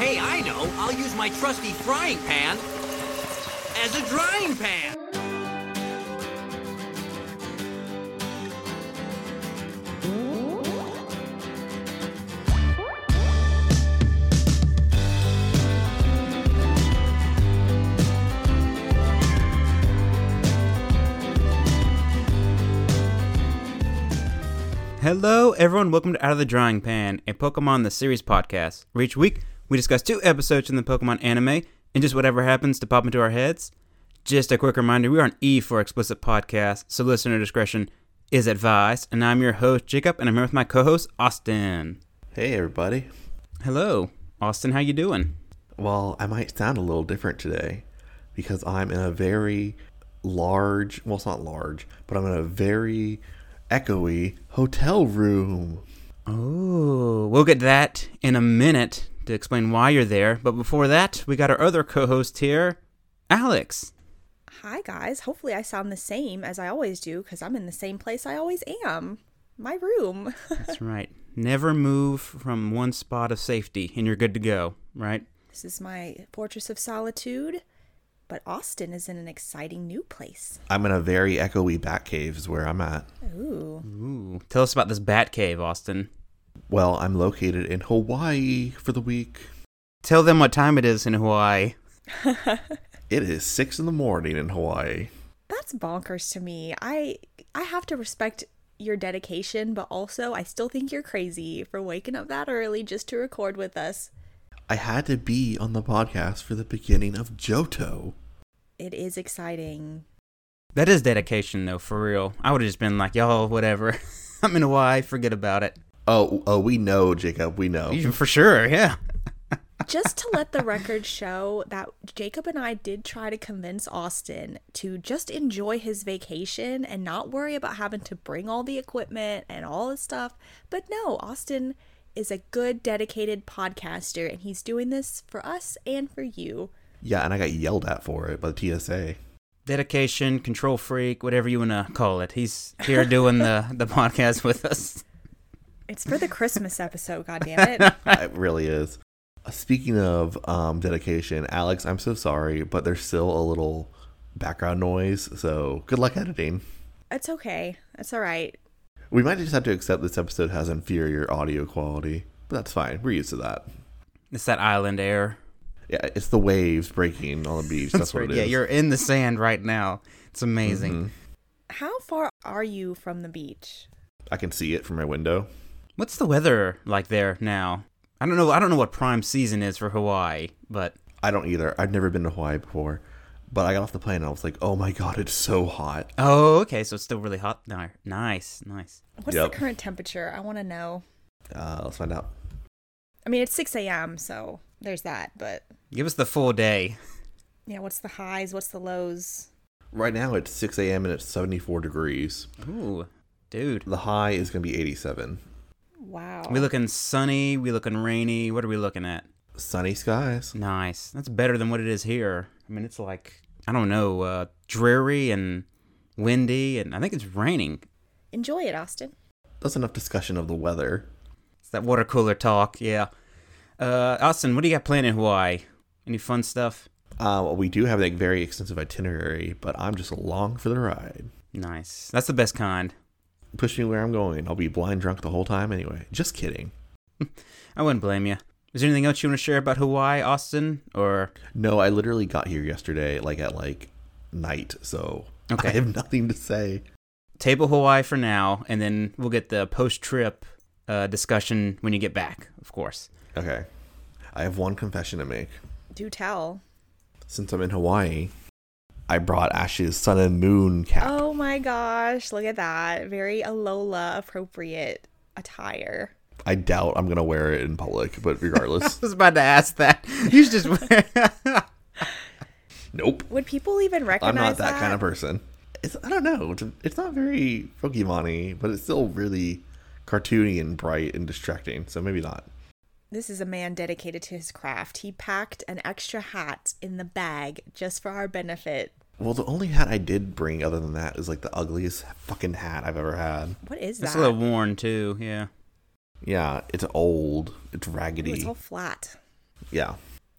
Hey, I know. I'll use my trusty frying pan as a drying pan. Hello, everyone. Welcome to Out of the Drying Pan, a Pokemon the Series podcast. Where each week we discuss two episodes in the Pokemon anime and just whatever happens to pop into our heads. Just a quick reminder we are an E for explicit podcast, so listener discretion is advised. And I'm your host, Jacob, and I'm here with my co host, Austin. Hey everybody. Hello, Austin. How you doing? Well, I might sound a little different today because I'm in a very large, well, it's not large, but I'm in a very echoey hotel room. Oh, we'll get that in a minute to explain why you're there. But before that, we got our other co host here, Alex. Hi, guys. Hopefully, I sound the same as I always do because I'm in the same place I always am my room. That's right. Never move from one spot of safety and you're good to go, right? this is my Fortress of Solitude, but Austin is in an exciting new place. I'm in a very echoey bat cave is where I'm at. Ooh. Ooh. Tell us about this bat cave, Austin. Well, I'm located in Hawaii for the week. Tell them what time it is in Hawaii. It is six in the morning in Hawaii. That's bonkers to me. I I have to respect your dedication, but also I still think you're crazy for waking up that early just to record with us. I had to be on the podcast for the beginning of Johto. It is exciting. That is dedication, though, for real. I would have just been like, y'all, whatever. I'm in Hawaii, forget about it. Oh, oh, we know, Jacob. We know. For sure, yeah. just to let the record show that Jacob and I did try to convince Austin to just enjoy his vacation and not worry about having to bring all the equipment and all this stuff. But no, Austin is a good, dedicated podcaster, and he's doing this for us and for you. Yeah, and I got yelled at for it by the TSA. Dedication, control freak, whatever you want to call it. He's here doing the, the podcast with us. It's for the Christmas episode, goddammit. it it really is. Uh, Speaking of um, dedication, Alex, I'm so sorry, but there's still a little background noise. So good luck editing. It's okay. It's all right. We might just have to accept this episode has inferior audio quality, but that's fine. We're used to that. It's that island air. Yeah, it's the waves breaking on the beach. That's, what right. it is. Yeah, you're in the sand right now. It's amazing. Mhm. How far are you from the beach? I can see it from my window. What's the weather like there now? I don't know. I don't know what prime season is for Hawaii, but I don't either. I've never been to Hawaii before, but I got off the plane and I was like, "Oh my god, it's so hot." oh, okay. So it's still really hot. No, nice, nice. What's Yep. the current temperature? I want to know. Uh, let's find out. I mean, it's 6 a.m., so there's that. But Give us the full day. yeah, what's the highs? What's the lows? Right now it's 6 a.m. and it's 74 degrees. Ooh, dude. The high is gonna be 87. Wow. We looking sunny. We looking rainy. What are we looking at? Sunny skies. Nice. That's better than what it is here. I mean, it's like I don't know, uh, dreary and windy, and I think it's raining. Enjoy it, Austin. That's enough discussion of the weather. It's that water cooler talk. Yeah. Uh, Austin, what do you got planned in Hawaii? Any fun stuff? Uh, well, we do have a very extensive itinerary, but I'm just along for the ride. Nice. That's the best kind. Push me where I'm going. I'll be blind drunk the whole time anyway. Just kidding. I wouldn't blame you. Is there anything else you want to share about Hawaii, Austin? Or No, I literally got here yesterday, like at like night, so Okay. I have nothing to say. table Hawaii for now, and then we'll get the post-trip uh, discussion when you get back, of course. Okay. I have one confession to make. Do tell. Since I'm in Hawaii, I brought Ash's sun and moon cap. Oh my gosh, look at that. Very Alola appropriate attire. I doubt I'm gonna wear it in public, but regardless, I was about to ask that. You should just wear. nope. Would people even recognize I'm not that, kind of person. It's I don't know. It's, it's not very Pokemon-y, but it's still really cartoony and bright and distracting. So maybe not. This is a man dedicated to his craft. He packed an extra hat in the bag just for our benefit. Well, the only hat I did bring, other than that, is like the ugliest fucking hat I've ever had. What is that? It's a little worn too. Yeah. Yeah, it's old. It's Ooh, raggedy. it's all flat. Yeah.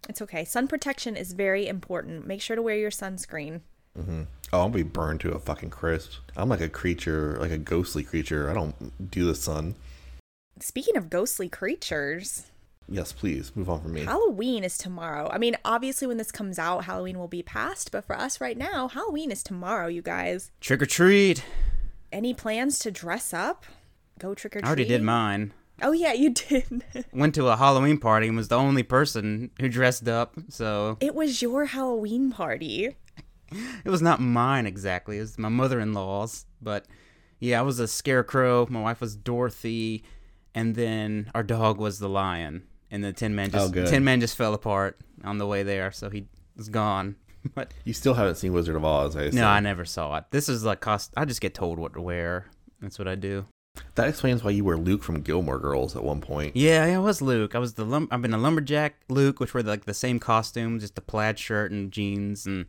It's okay. Sun protection is very important. Make sure to wear your sunscreen. Mm-hmm. Oh, I'll be burned to a fucking crisp. I'm like a creature, like a ghostly creature. I don't do the sun. Speaking of ghostly creatures, Yes, please move on from me. Halloween is tomorrow. I mean, obviously, when this comes out, Halloween will be past, but for us right now, Halloween is tomorrow, you guys. Trick or treat. Any plans to dress up? Go trick or treat? I already did mine. Oh, yeah, you did. Went to a Halloween party and was the only person who dressed up, so it was your Halloween party. it was not mine exactly. It was my mother-in-law's, but yeah, I was a scarecrow. My wife was Dorothy, and then our dog was the lion. And the Tin Man Oh, just good. Tin Man just fell apart on the way there, so he was gone. But You still haven't seen Wizard of Oz, I assume. no, I never saw it. This is like cost. I just get told what to wear. That's what I do. That explains why you were Luke from Gilmore Girls at one point. Yeah, yeah, I was Luke. I was the lum- I've been a lumberjack Luke, which were like the same costume, just a plaid shirt and jeans, and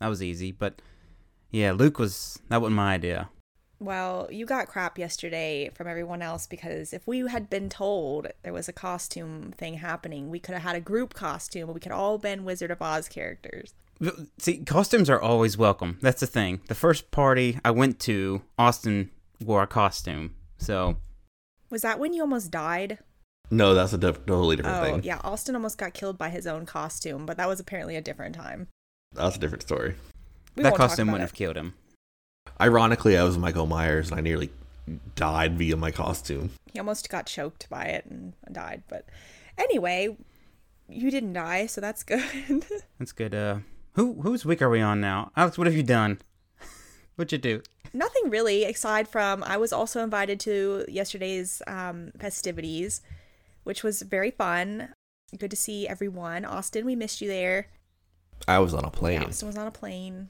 that was easy. But yeah, Luke was that wasn't my idea. Well, you got crap yesterday from everyone else because if we had been told there was a costume thing happening, we could have had a group costume. We could all been Wizard of Oz characters. See, costumes are always welcome. That's the thing. The first party I went to, Austin wore a costume, so Was that when you almost died? No, that's a diff- totally different Oh, thing. yeah. Austin almost got killed by his own costume, but that was apparently a different time. That's a different story. We that costume wouldn't it. have killed him. Ironically, I was Michael Myers and I nearly died via my costume. He almost got choked by it and died. But anyway, you didn't die, so that's good. That's good. Uh, who whose week are we on now, Alex? What have you done? What'd you do? Nothing really, aside from I was also invited to yesterday's um, festivities, which was very fun. Good to see everyone. Austin, we missed you there. I was on a plane. Austin was on a plane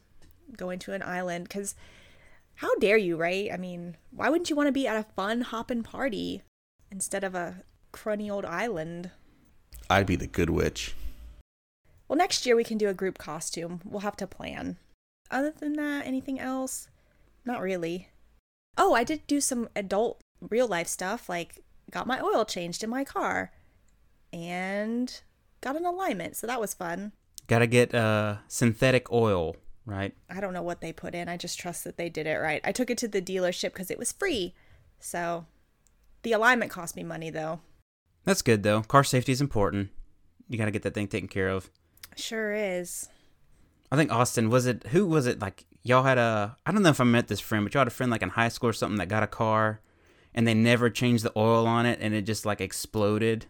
going to an island because how dare you, right? I mean, why wouldn't you want to be at a fun hopping party instead of a cruddy old island? I'd be the good witch. Well, next year we can do a group costume. We'll have to plan. Other than that, anything else? Not really. Oh, I did do some adult real life stuff, like got my oil changed in my car and got an alignment, so that was fun. Gotta get uh synthetic oil, right? I don't know what they put in. I just trust that they did it right. I took it to the dealership because it was free. So the alignment cost me money, though. That's good though. Car safety is important. You gotta get that thing taken care of. Sure is. I think Austin was it. Who was it? Like y'all had a. I don't know if I met this friend, but y'all had a friend like in high school or something that got a car, and they never changed the oil on it, and it just like exploded.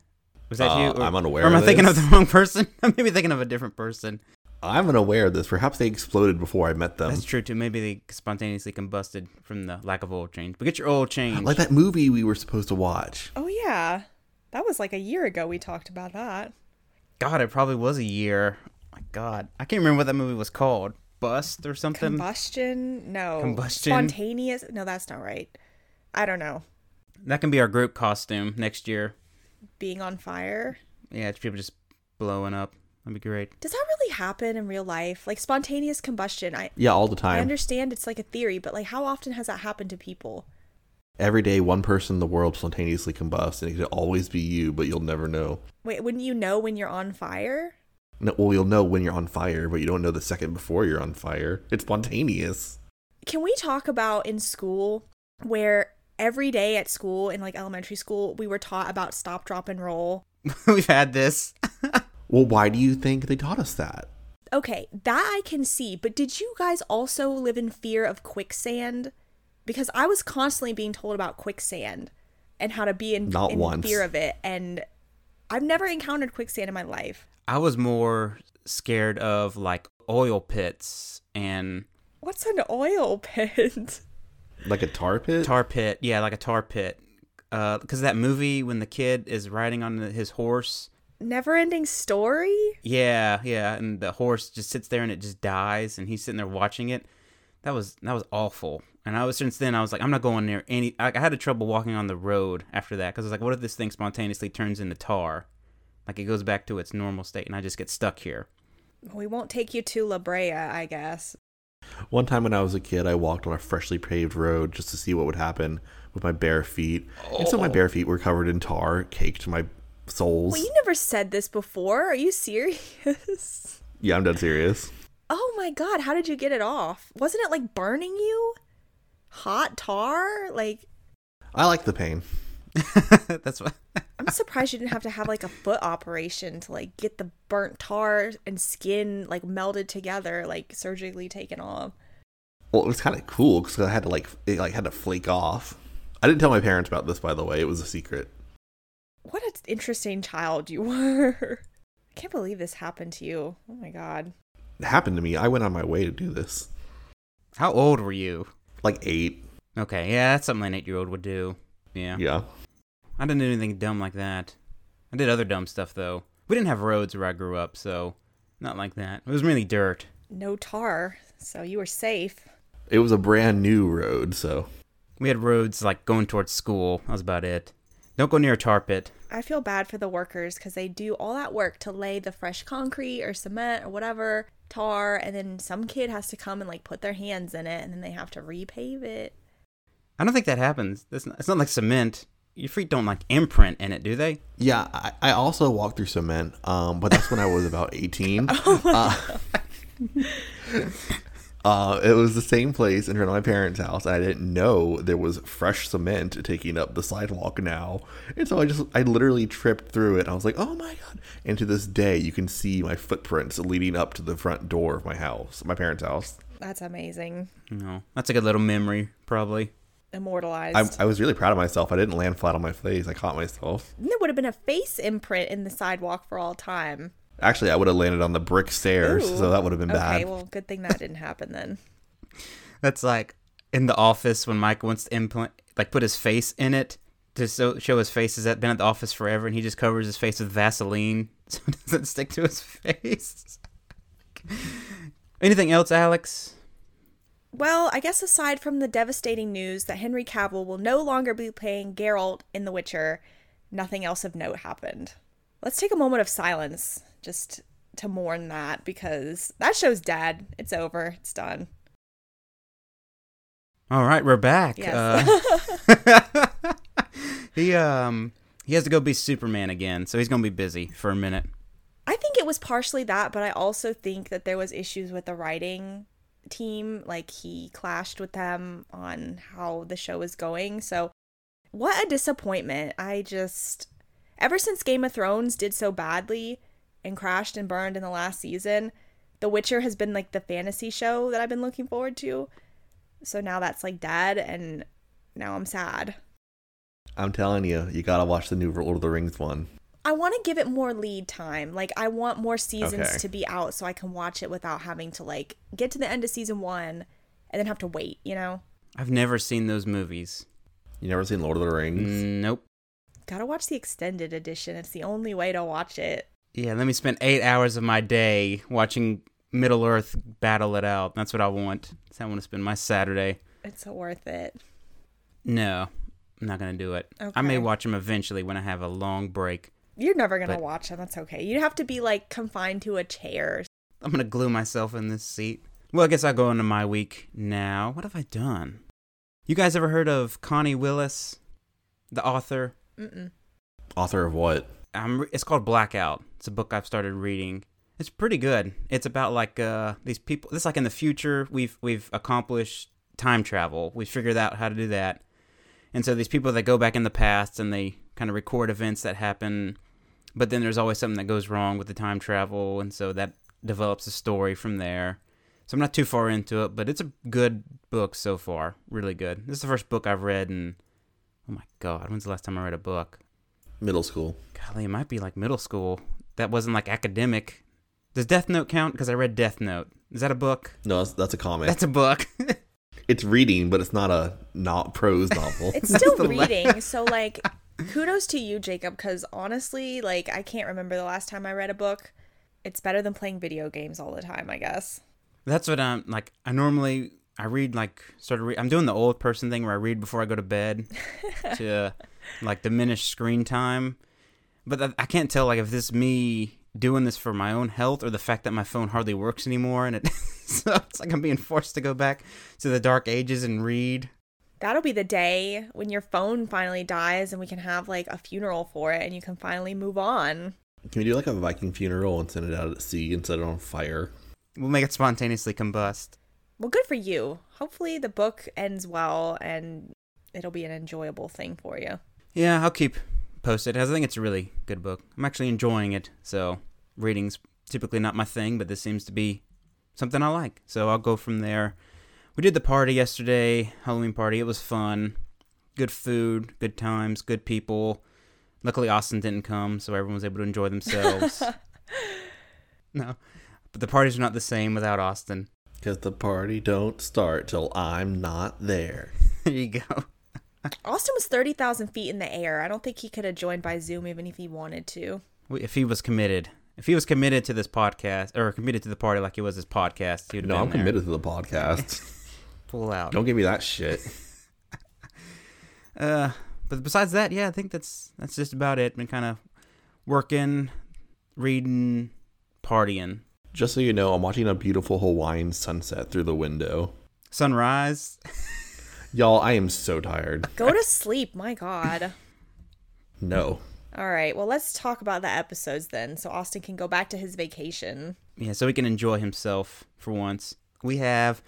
Was that Uh, you? I'm unaware Or am of I thinking of the wrong person? I'm maybe thinking of a different person. I'm unaware of this. Perhaps they exploded before I met them. That's true too. Maybe they spontaneously combusted from the lack of oil change. But get your oil change. Like that movie we were supposed to watch. Oh, yeah. That was like a year ago we talked about that. God, it probably was a year. my God, I can't remember what that movie was called. Bust or something. Combustion? No. Combustion? Spontaneous? No, that's not right. I don't know. that can be our group costume next year. Being on fire? Yeah, it's people just blowing up. That'd be great. Does that really happen in real life? Like spontaneous combustion? I, Yeah, all the time. I understand it's like a theory, but like how often has that happened to people? Every day, one person in the world spontaneously combusts, and it could always be you, but you'll never know. Wait, wouldn't you know when you're on fire? No, well, you'll know when you're on fire, but you don't know the second before you're on fire. It's spontaneous. Can we talk about in school where every day at school in like elementary school we were taught about stop, drop, and roll? We've had this. Well, why do you think they taught us that? Okay, that I can see, but did you guys also live in fear of quicksand? Because I was constantly being told about quicksand and how to be in, Not in once. fear of it, and I've never encountered quicksand in my life. I was more scared of like oil pits and What's an oil pit? Like a tar pit? tar pit. Yeah, like a tar pit. Uh, because that movie when the kid is riding on his horse. Never ending story? Yeah, yeah, and the horse just sits there and it just dies, and he's sitting there watching it. That was that was awful. And I was since then I was like, I'm not going near any. I, I had a trouble walking on the road after that because I was like, what if this thing spontaneously turns into tar, like it goes back to its normal state, and I just get stuck here. We won't take you to La Brea, I guess. One time when I was a kid, I walked on a freshly paved road just to see what would happen with my bare feet. And so my oh. bare feet were covered in tar, caked my souls. Well, you never said this before. Are you serious? Yeah, I'm dead serious. Oh my god, how did you get it off? Wasn't it like burning you? Hot tar? Like, I like the pain. That's what. I'm surprised you didn't have to have like a foot operation to like get the burnt tar and skin like melded together, like surgically taken off. Well, it was kind of cool because I had to like it like had to flake off. I didn't tell my parents about this, by the way. It was a secret. What an interesting child you were. I can't believe this happened to you. Oh my god. It happened to me. I went on my way to do this. How old were you? Like eight. Okay, yeah, that's something an eight-year-old would do. Yeah. Yeah. I didn't do anything dumb like that. I did other dumb stuff though. We didn't have roads where I grew up, so not like that. It was mainly dirt. No tar, so you were safe. It was a brand new road, so We had roads like going towards school. That was about it. Don't go near a tar pit. I feel bad for the workers because they do all that work to lay the fresh concrete or cement or whatever, tar, and then some kid has to come and like put their hands in it and then they have to repave it. I don't think that happens. It's not, it's not like cement. Your feet don't like imprint in it, do they? yeah. I, I also walked through cement, um, but that's when I was about eighteen. uh, uh, it was the same place in front of my parents' house, and I didn't know there was fresh cement taking up the sidewalk now. And so I just, I literally tripped through it. I was like, oh my god! And to this day, you can see my footprints leading up to the front door of my house, my parents' house. That's amazing. No. That's a good little memory, probably. Immortalized. I, I was really proud of myself. I didn't land flat on my face. I caught myself. And there would have been a face imprint in the sidewalk for all time. Actually, I would have landed on the brick stairs, Ooh. so that would have been bad. Okay, well, good thing that didn't happen then. That's like in the office when Mike wants to implant, like put his face in it to so, show his face has been at the office forever, and he just covers his face with Vaseline so it doesn't stick to his face. Anything else, Alex? Well, I guess aside from the devastating news that Henry Cavill will no longer be playing Geralt in The Witcher, nothing else of note happened. Let's take a moment of silence just to mourn that because that show's dead. It's over. It's done. All right, we're back. Yes. Uh, he um he has to go be Superman again, so he's gonna be busy for a minute. I think it was partially that, but I also think that there was issues with the writing team. Like he clashed with them on how the show was going. So what a disappointment. I just ever since Game of Thrones did so badly and crashed and burned in the last season, The Witcher has been like the fantasy show that I've been looking forward to. So now that's like dead and now I'm sad. I'm telling you, you gotta watch the new Lord of the Rings one. I want to give it more lead time. Like I want more seasons Okay. to be out so I can watch it without having to like get to the end of season 1 and then have to wait, you know? I've never seen those movies. You never seen Lord of the Rings? Nope. Got to watch the extended edition. It's the only way to watch it. Yeah, let me spend eight hours of my day watching Middle Earth battle it out. That's what I want. That's how I want to spend my Saturday. It's worth it. No, I'm not gonna do it. I may watch them eventually when I have a long break. You're never going to But- watch them. That's okay. You have to be like confined to a chair. I'm gonna glue myself in this seat. Well, I guess I'll go into my week now. What have I done? You guys ever heard of Connie Willis, the author? Mm-mm. Author of what? I'm, it's called Blackout. It's a book I've started reading. It's pretty good. It's about like uh, these people. This like in the future. We've we've accomplished time travel. We figured out how to do that. And so these people that go back in the past and they kind of record events that happen, but then there's always something that goes wrong with the time travel, and so that develops a story from there. So I'm not too far into it, but it's a good book so far. Really good. This is the first book I've read and oh my god, when's the last time I read a book? Middle school. Golly, it might be like middle school. That wasn't like academic. Does Death Note count? Because I read Death Note. Is that a book? No, that's, that's a comic. That's a book. it's reading, but it's not a not prose novel. It's still the la- reading. so like kudos to you, Jacob, because honestly, like I can't remember the last time I read a book. It's better than playing video games all the time, I guess. That's what I'm like. I normally I read like sort of. Re- I'm doing the old person thing where I read before I go to bed to like diminished screen time. But I, I can't tell like if this me doing this for my own health or the fact that my phone hardly works anymore and it so it's like I'm being forced to go back to the dark ages and read. That'll be the day when your phone finally dies and we can have like a funeral for it and you can finally move on. Can we do like a Viking funeral and send it out at sea and set it on fire? We'll make it spontaneously combust. Well, good for you. Hopefully the book ends well and it'll be an enjoyable thing for you. Yeah, I'll keep posted. I think it's a really good book. I'm actually enjoying it. So reading's typically not my thing, but this seems to be something I like. So I'll go from there. We did the party yesterday, Halloween party. It was fun. Good food, good times, good people. Luckily, Austin didn't come, so everyone was able to enjoy themselves. no, but the parties are not the same without Austin. Because the party don't start till I'm not there. there you go. Austin was 30,000 feet in the air. I don't think he could have joined by Zoom even if he wanted to. If he was committed, if he was committed to this podcast or committed to the party like he was his podcast, he would No, I'm committed to the podcast. Pull out. don't give me that shit. Uh, but besides that, yeah, I think that's that's just about it. Been kind of working, reading, partying. Just so you know, I'm watching a beautiful Hawaiian sunset through the window. Sunrise. Y'all, I am so tired. Go to sleep. My God. No. All right. Well, let's talk about the episodes then so Austin can go back to his vacation. Yeah, so he can enjoy himself for once. We have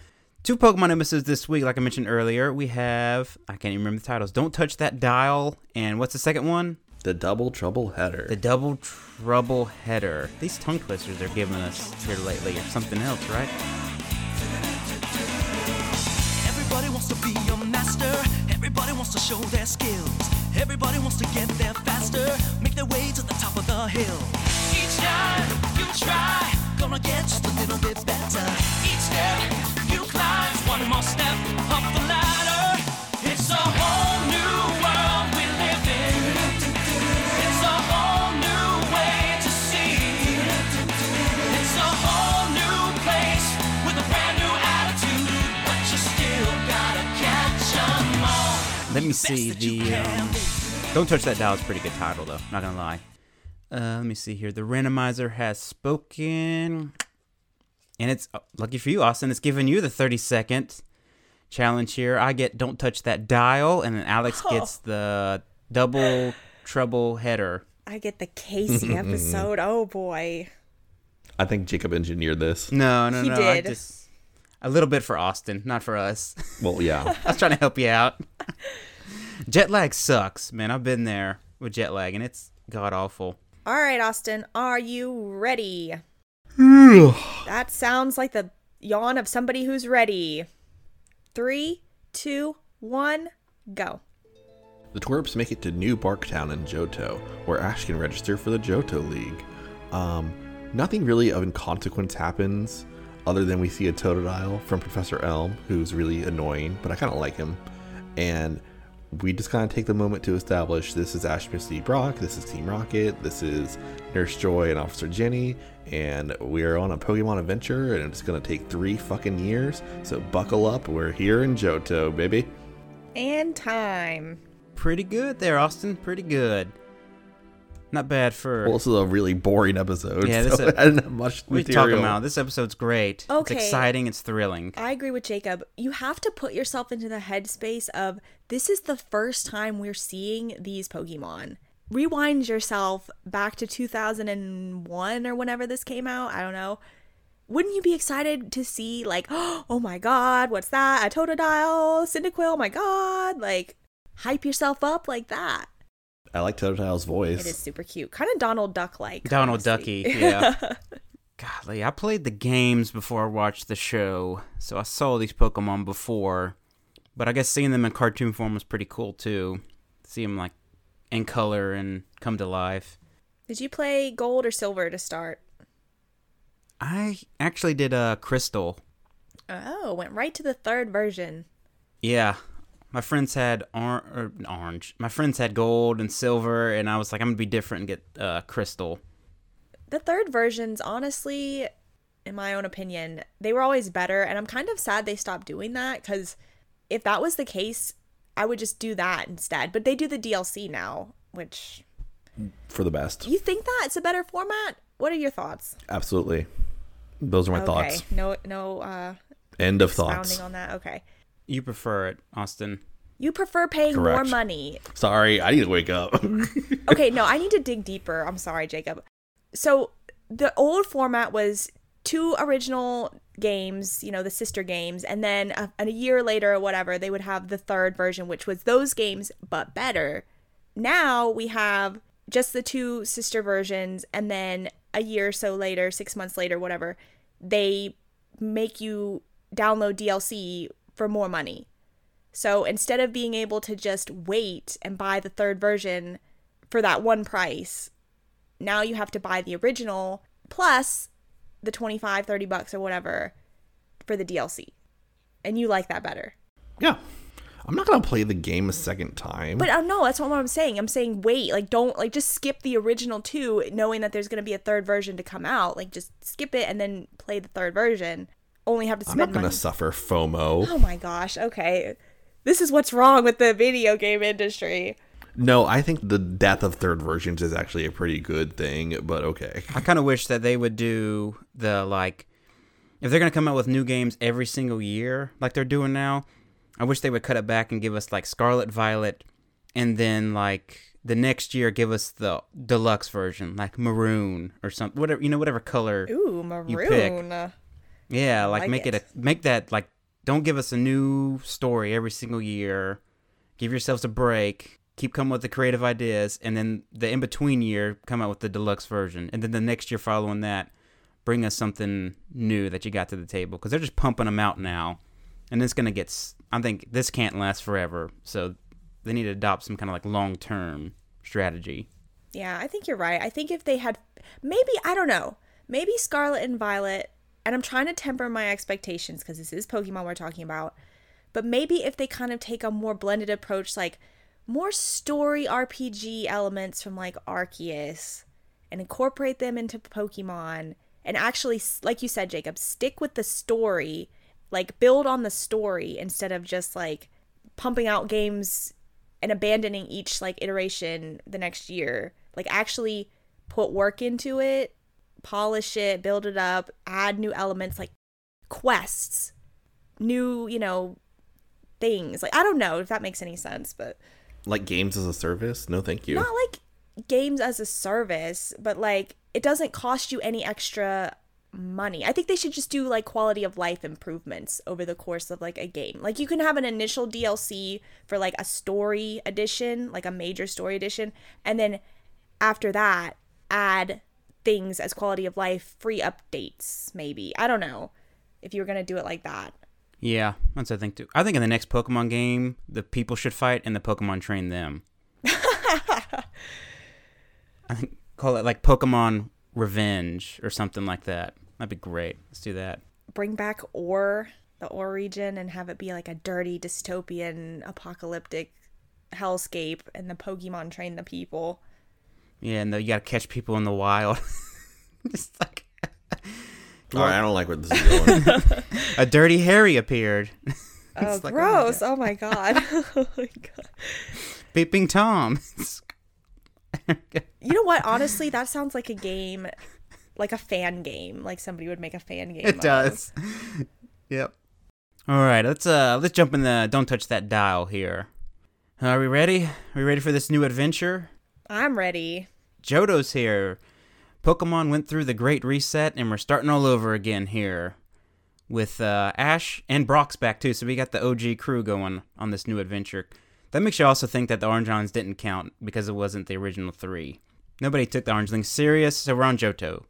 two Pokemon episodes this week, like I mentioned earlier. We have, I can't even remember the titles Don't Touch That Dial, and what's the second one? The double trouble header. The Double Trouble Header. These tongue twisters they're giving us here lately are something else, right? Everybody wants to be a master. Everybody wants to show their skills. Everybody wants to get there faster. Make their way to the top of the hill. Each time you try, gonna get just a little bit better. Each step you climb, one more step up all. Let me see Best that you the. Um. Don't touch that dial. It's a pretty good title, though. Not gonna lie. Uh, let me see here. The randomizer has spoken, and it's uh, lucky for you, Austin. It's giving you the thirty second challenge here. I get don't touch that dial, and then Alex gets the double trouble header. I get the Casey episode. Oh boy. I think Jacob engineered this. No, no, He no. I did. just a little bit for Austin, not for us. Well, yeah. I was trying to help you out. Jet lag sucks, man. I've been there with jet lag, and it's god awful. All right, Austin, are you ready? that sounds like the yawn of somebody who's ready. Three, two, one, go. The twerps make it to New Barktown in Johto, where Ash can register for the Johto League. Um, nothing really of consequence happens, other than we see a Totodile from Professor Elm, who's really annoying, but I kind of like him. And we just kind of take the moment to establish this is Ash Misty Brock, this is Team Rocket, this is Nurse Joy and Officer Jenny, and we are on a Pokemon adventure, and it's gonna take three fucking years. So buckle up, we're here in Johto, baby. And time. Pretty good there, Austin. Pretty good. Not bad for. Well, this is a really boring episode. Yeah, Yeah, this so is- I didn't have much what are you talking about? This episode's great. Okay. It's exciting. It's thrilling. I agree with Jacob. You have to put yourself into the headspace of this is the first time we're seeing these Pokemon. Rewind yourself back to 2001 or whenever this came out. I don't know. Wouldn't you be excited to see, like, oh my god, what's that? A Totodile, Cyndaquil, oh my god. Like, hype yourself up like that. I like Totodile's voice. It is super cute. Kind of Donald Duck like. Donald Ducky. Yeah. Golly, I played the games before I watched the show, so I saw these Pokemon before. But I guess seeing them in cartoon form was pretty cool too. See them like in color and come to life. Did you play gold or silver to start? I actually did a uh, Crystal. Oh, went right to the third version. Yeah. My friends had or- or orange. My friends had gold and silver, and I was like, I'm gonna be different and get uh, crystal. The third versions, honestly, in my own opinion, they were always better, and I'm kind of sad they stopped doing that because if that was the case, I would just do that instead. But they do the DLC now, which for the best. you think that it's a better format? What are your thoughts? Absolutely. Those are my thoughts. okay, thoughts. no, no, uh, End of expounding thoughts. on that. Okay, You prefer it, Austin? You prefer paying more money. Sorry, I need to wake up. Okay, no, I need to dig deeper. I'm sorry, Jacob. So the old format was two original games, you know, the sister games, and then a, a year later or whatever, they would have the third version, which was those games but better. Now we have just the two sister versions, and then a year or so later, six months later, whatever, they make you download DLC for more money. So instead of being able to just wait and buy the third version for that one price, now you have to buy the original plus the 25, 30 bucks or whatever for the DLC. And you like that better. yeah. I'm not gonna play the game a second time. But uh, no, that's not what I'm saying. I'm saying wait, like don't like just skip the original two, knowing that there's gonna be a third version to come out. Like just skip it and then play the third version. Only have to I'm not gonna money. suffer FOMO. Oh my gosh. Okay, this is what's wrong with the video game industry. No, I think the death of third versions is actually a pretty good thing, but okay. I kind of wish that they would do the like if they're gonna come out with new games every single year like they're doing now. I wish they would cut it back and give us like Scarlet Violet, and then like the next year give us the deluxe version like maroon or something whatever you know whatever color. Ooh, You pick. Yeah, like, like make it. it. a make that like don't give us a new story every single year. Give yourselves a break. Keep coming with the creative ideas, and then the in between year come out with the deluxe version, and then the next year following that, bring us something new that you got to the table because they're just pumping them out now, and it's gonna get. I think this can't last forever, so they need to adopt some kind of like long term strategy. Yeah, I think you're right. I think if they had maybe I don't know, maybe Scarlet and Violet, and I'm trying to temper my expectations because this is Pokemon we're talking about, but maybe if they kind of take a more blended approach, like more story RPG elements from like Arceus, and incorporate them into Pokemon, and actually, like you said, Jacob, stick with the story, like build on the story instead of just like pumping out games and abandoning each like iteration the next year. Like actually put work into it polish it build it up add new elements like quests new you know things like i don't know if that makes any sense but Like games as a service? No, thank you. not like games as a service but like it doesn't cost you any extra money i think they should just do like quality of life improvements over the course of like a game like you can have an initial dlc for like a story edition like a major story edition and then after that add things as quality of life free updates maybe i don't know if you were gonna do it like that Yeah, that's I think too. I think in the next Pokemon game, the people should fight and the Pokemon train them. I think call it like Pokemon Revenge or something like that. That'd be great. Let's do that. bring back Orre, the Orre region, and have it be like a dirty dystopian apocalyptic hellscape, and the Pokemon train the people. Yeah, and the, you gotta catch people in the wild. Just like All right, I don't like where this is going. a dirty Harry appeared. Oh, like, oh gross! Oh my god! oh my god! Beeping Tom. You know what? Honestly, that sounds like a game, like a fan game. Like somebody would make a fan game. it of. does. yep. All right, let's uh let's jump in the don't touch that dial here. Are we ready? Are we ready for this new adventure? I'm ready. Johto's here. Pokemon went through the Great Reset, and we're starting all over again here. With uh, Ash and Brock's back too, so we got the OG crew going on this new adventure. That makes you also think that the Orange Orangeons didn't count because it wasn't the original three. Nobody took the Orangeling serious, so we're on Johto.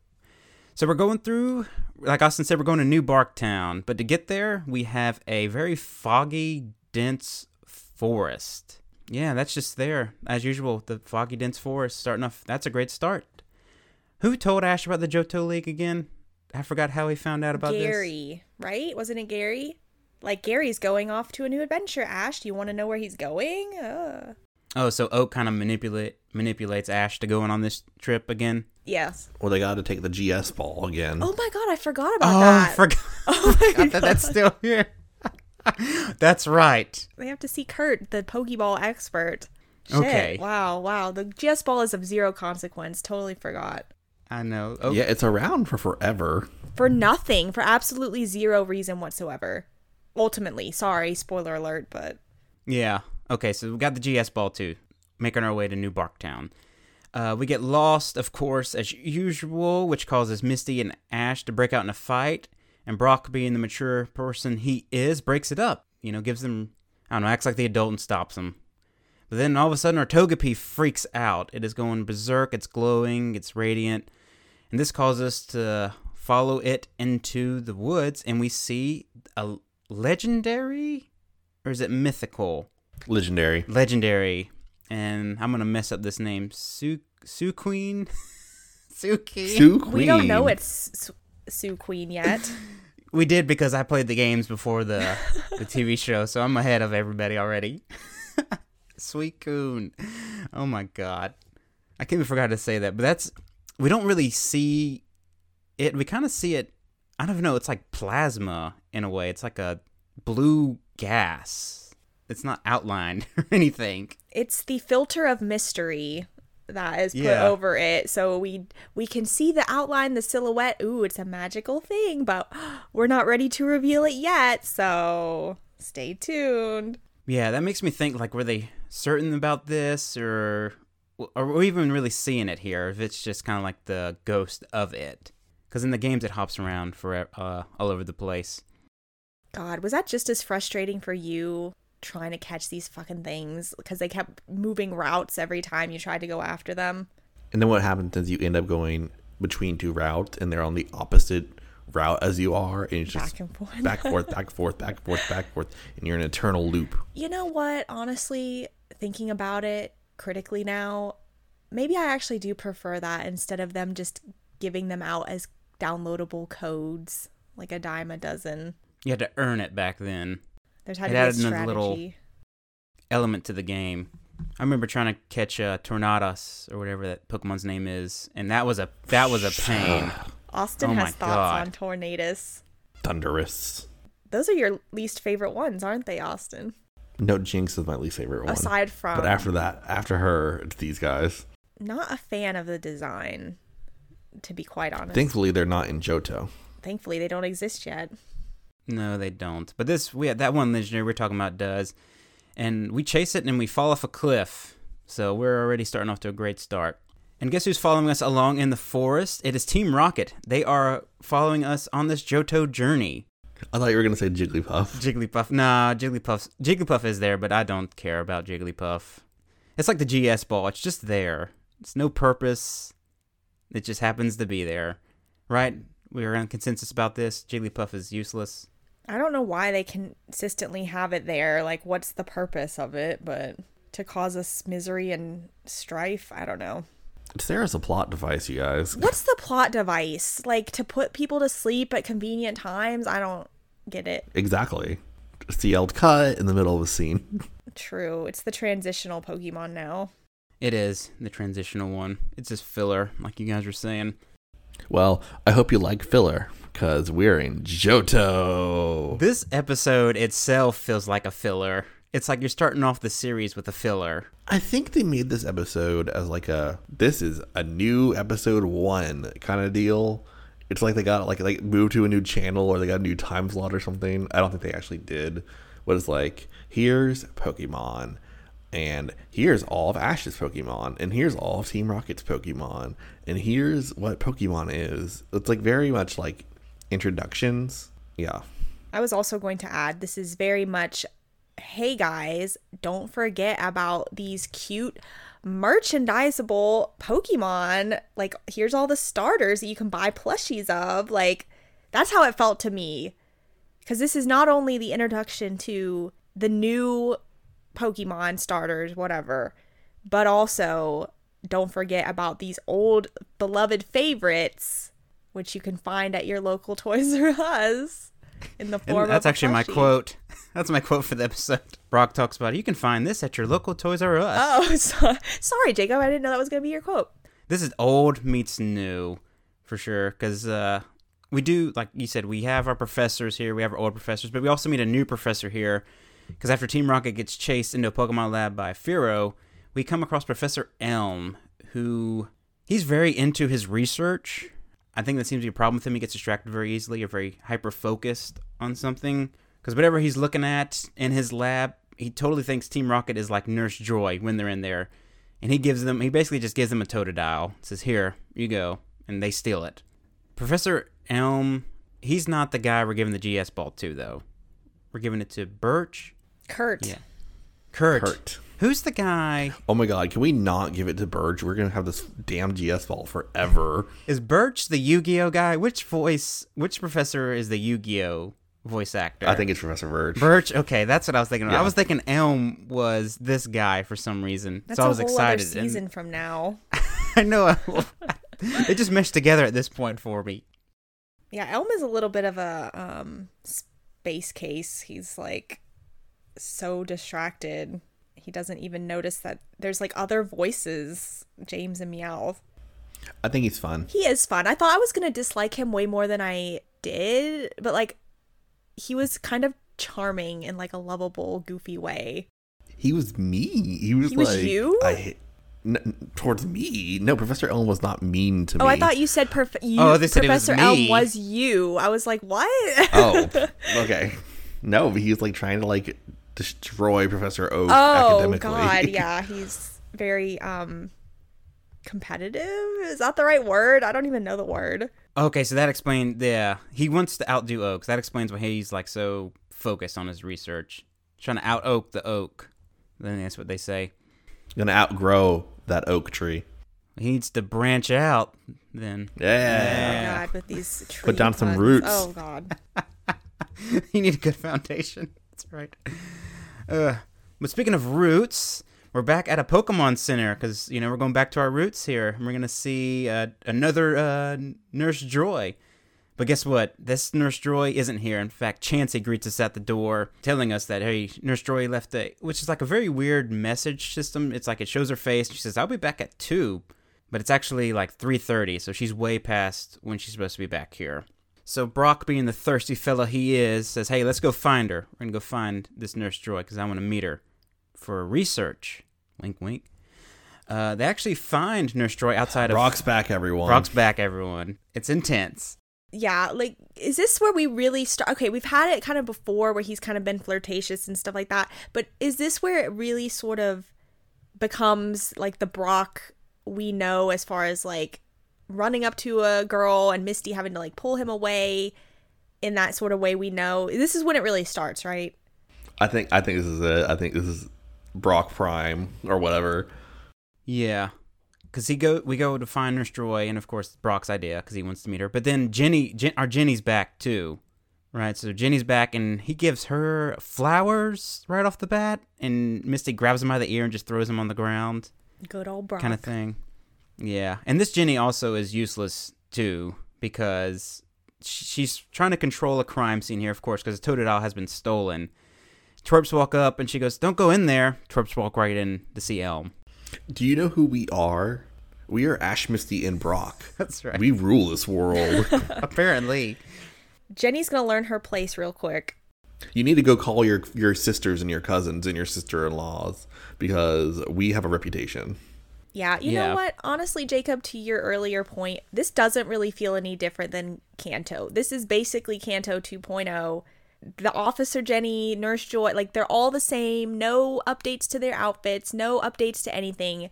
So we're going through, like Austin said, we're going to New Bark Town. But to get there, we have a very foggy, dense forest. Yeah, that's just there. As usual, the foggy, dense forest starting off. That's a great start. Who told Ash about the Johto League again? I forgot how he found out about this. Gary, right? Wasn't it Gary? Like Gary's going off to a new adventure. Ash, do you want to know where he's going? Uh. Oh, so Oak kind of manipulate manipulates Ash to going on this trip again. Yes. well, they got to take the GS ball again. Oh my god, I forgot about Oh, that. I forgot. Oh my forgot that that's still here. that's right. They have to see Kurt, the Pokeball expert. Shit. Okay. Wow, wow. The GS ball is of zero consequence. Totally forgot. I know. Oak, Yeah, it's around for forever. For nothing, for absolutely zero reason whatsoever. Ultimately, sorry, spoiler alert, but Yeah. Okay, so we got the GS ball too, making our way to New Barktown. Uh, we get lost, of course, as usual, which causes Misty and Ash to break out in a fight. And Brock, being the mature person he is, breaks it up. You know, gives them, I don't know, acts like the adult and stops them. But then all of a sudden, our Togepi freaks out. It is going berserk, it's glowing, it's radiant. And this causes us to follow it into the woods, and we see a legendary, or is it mythical? Legendary. legendary, and I'm gonna mess up this name. Su Su Queen, Suki. Sue Queen. We don't know it's Su- Sue Queen yet. We did because I played the games before the the TV show, so I'm ahead of everybody already. Sweet Coon. Oh my god, I can't even forgot to say that. But that's we don't really see it. We kind of see it. I don't know. It's like plasma in a way. It's like a blue gas. It's not outlined or anything. it's the filter of mystery that is put Yeah. over it. So we we can see the outline the silhouette. Ooh it's a magical thing but we're not ready to reveal it yet. So stay tuned. Yeah, that makes me think like were they certain about this or are we even really seeing it here if it's just kind of like the ghost of it? Because in the games it hops around for uh, all over the place. God was that just as frustrating for you trying to catch these fucking things because they kept moving routes every time you tried to go after them And then what happens is you end up going between two routes, and they're on the opposite route as you are, and it's just Back and forth. back forth, back forth, back forth, back forth, and you're in an eternal loop. You know what? Honestly, thinking about it critically now, maybe I actually do prefer that instead of them just giving them out as downloadable codes, like a dime a dozen. you had to earn it back then There's had It to be a added another strategy. little- element to the game i remember trying to catch uh, tornados or whatever that pokemon's name is and that was a that was a pain Austin Oh has thoughts God. on Tornadus. Thundurus. Those are your least favorite ones, aren't they, Austin? No, Jynx is my least favorite one. Aside from, but after that, after her, it's these guys. not a fan of the design, to be quite honest. Thankfully, they're not in Johto. Thankfully, they don't exist yet. No, they don't. But this, we that one legendary we're talking about does, and we chase it and we fall off a cliff. So we're already starting off to a great start. And guess who's following us along in the forest? It is Team Rocket. They are following us on this Johto journey. I thought you were gonna say Jigglypuff. Jigglypuff, nah, Jigglypuff, Jigglypuff is there, but I don't care about Jigglypuff. It's like the GS ball. It's just there. It's no purpose. It just happens to be there, right? We are on consensus about this. Jigglypuff is useless. I don't know why they consistently have it there. Like, what's the purpose of it? But to cause us misery and strife, I don't know. Sarah's a plot device, you guys. What's the plot device? Like to put people to sleep at convenient times? I don't get it. Exactly. CL'd cut in the middle of a scene. True. It's the transitional Pokemon now. It is the transitional one. It's just filler, like you guys were saying. Well, I hope you like filler, because we're in Johto. This episode itself feels like a filler. It's like you're starting off the series with a filler. I think they made this episode as like a this is a new episode one kind of deal. It's like they got like like moved to a new channel or they got a new time slot or something. I don't think they actually did. But it's like here's Pokemon, and here's all of Ash's Pokemon, and here's all of Team Rocket's Pokemon, and here's what Pokemon is. It's like very much like introductions. Yeah. I was also going to add this is very much hey guys, don't forget about these cute merchandisable Pokemon. Like, here's all the starters that you can buy plushies of. Like, that's how it felt to me. Because this is not only the introduction to the new Pokemon starters, whatever, but also don't forget about these old beloved favorites, which you can find at your local Toys R Us in the And form that's of a actually my quote. That's my quote for the episode. Brock talks about it. You can find this at your local Toys R Us. Oh, so, sorry, Jacob. I didn't know that was going to be your quote. This is old meets new, for sure. Because uh, we do, like you said, we have our professors here. We have our old professors, but we also meet a new professor here. Because after Team Rocket gets chased into a Pokemon lab by Firo, we come across Professor Elm, who he's very into his research. I think that seems to be a problem with him. He gets distracted very easily or very hyper focused on something. Because whatever he's looking at in his lab, he totally thinks Team Rocket is like Nurse Joy when they're in there, and he gives them he basically just gives them a Totodile. Says here you go, and they steal it. Professor Elm, he's not the guy we're giving the GS ball to though. We're giving it to Birch. Kurt. Yeah. Kurt. Kurt. Who's the guy? Oh my god, can we not give it to Birch? We're gonna have this damn GS ball forever. Is Birch the Yu-Gi-Oh guy? Which voice? Which professor is the Yu-Gi-Oh voice actor? I think it's Professor Birch. Birch. Okay, that's what I was thinking. I was thinking Elm was this guy for some reason, That's so I a was whole excited. other and- season from now. I know. it just meshed together at this point for me. Yeah, Elm is a little bit of a um space case. He's like so distracted. He doesn't even notice that there's like other voices, James and Meowth. I think he's fun. He is fun. I thought I was going to dislike him way more than I did, but like he was kind of charming in like a lovable, goofy way. He was me. He was He was like you? I n- towards me. No, Professor Elm was not mean to me. Oh, I thought you said perf- you, Oh, they said it was Professor Elm was you. I was like, what? Oh, okay. No, but he was like trying to like destroy Professor Oak Oh academically. God, yeah, he's very um competitive. Is that the right word? I don't even know the word. Okay, so that explains. Yeah, he wants to outdo Oak. That explains why he's like so focused on his research, trying to out Oak the Oak. Then that's what they say. Gonna outgrow that oak tree. He needs to branch out. Then Yeah. Oh God, with these tree Put down some roots. Oh God. you need a good foundation. That's right. Uh, but speaking of roots, we're back at a Pokemon Center because you know we're going back to our roots here. and We're gonna see uh, another uh, Nurse Joy. But guess what? This Nurse Joy isn't here. In fact, Chansey greets us at the door, telling us that hey, Nurse Joy left a, which is like a very weird message system. It's like it shows her face. She says, "I'll be back at 2. but it's actually like three thirty, so she's way past when she's supposed to be back here. So Brock, being the thirsty fellow he is, says, "Hey, let's go find her. We're gonna go find this Nurse Joy because I want to meet her for research." Wink, wink. Uh, they actually find Nurse Joy outside of Brock's back, everyone. Brock's back. Everyone, it's intense. Yeah, like is this where we really start? Okay, we've had it kind of before where he's kind of been flirtatious and stuff like that, but is this where it really sort of becomes like the Brock we know as far as like running up to a girl and Misty having to like pull him away in that sort of way we know? This is when it really starts, right? I think I think this is it. I think this is Brock Prime or whatever. Yeah, because he go we go to find Nurse Joy, and of course Brock's idea because he wants to meet her. But then Jenny, Jen, our Jenny's back too, right? So Jenny's back, and he gives her flowers right off the bat, and Misty grabs him by the ear and just throws him on the ground, Good old Brock. kind of thing. Yeah, and this Jenny also is useless too because she's trying to control a crime scene here, of course, because a Totodile has been stolen. Twerps walk up and she goes, "Don't go in there." Twerps walk right in to see Elm. Do you know who we are? We are Ash, Misty, and Brock. That's right. We rule this world. Apparently. Jenny's gonna learn her place real quick. you need to go call your your sisters and your cousins and your sister-in-laws because we have a reputation. Yeah, you Yeah. know what? Honestly, Jacob, to your earlier point, this doesn't really feel any different than Kanto. This is basically Kanto 2.0. The officer Jenny, Nurse Joy, like they're all the same. No updates to their outfits, no updates to anything.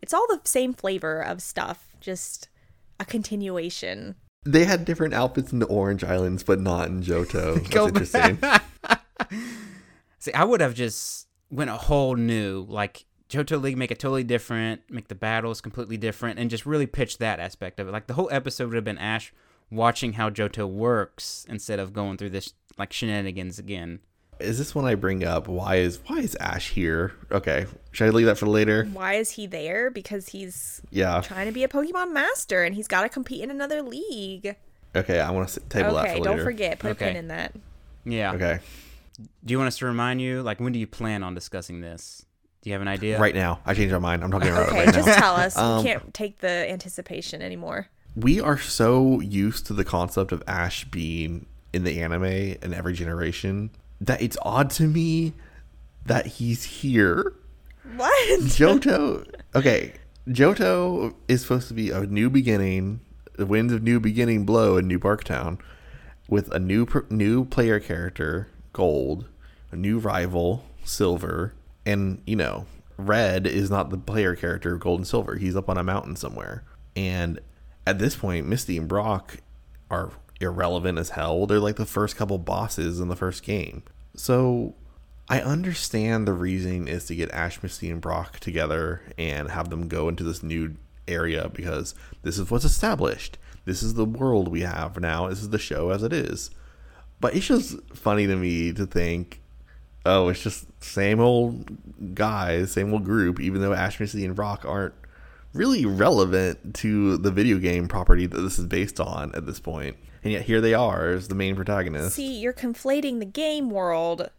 It's all the same flavor of stuff, just a continuation. They had different outfits in the Orange Islands, but not in Johto. That's Go interesting. See, I would have just went a whole new, like Johto League, make it totally different, make the battles completely different, and just really pitch that aspect of it. Like the whole episode would have been Ash watching how Johto works instead of going through this like shenanigans again. is this one I bring up? Why is why is Ash here? Okay, should I leave that for later? Why is he there? Because he's Yeah. trying to be a Pokemon master and he's got to compete in another league. Okay, I want to table that Okay, for later. don't forget, put Okay. a pin in that. Yeah. Okay, Do you want us to remind you, like, when do you plan on discussing this? Do you have an idea? right now. I changed my mind. I'm talking about Okay, it right just now. tell us. Um, we can't take the anticipation anymore. we are so used to the concept of Ash being in the anime in every generation that it's odd to me that he's here. What? Johto. Okay, Johto is supposed to be a new beginning. The winds of new beginning blow in New Barktown, with a new new player character, Gold, a new rival, Silver, and you know, Red is not the player character of Gold and Silver. He's up on a mountain somewhere. And at this point, Misty and Brock are irrelevant as hell. They're like the first couple bosses in the first game. So I understand the reasoning is to get Ash, Misty, and Brock together and have them go into this new area because this is what's established. This is the world we have now. This is the show as it is. But it's just funny to me to think, oh, it's just same old guys, same old group, even though Ash, Misty, and Rock aren't really relevant to the video game property that this is based on at this point. And yet here they are as the main protagonists. See, you're conflating the game world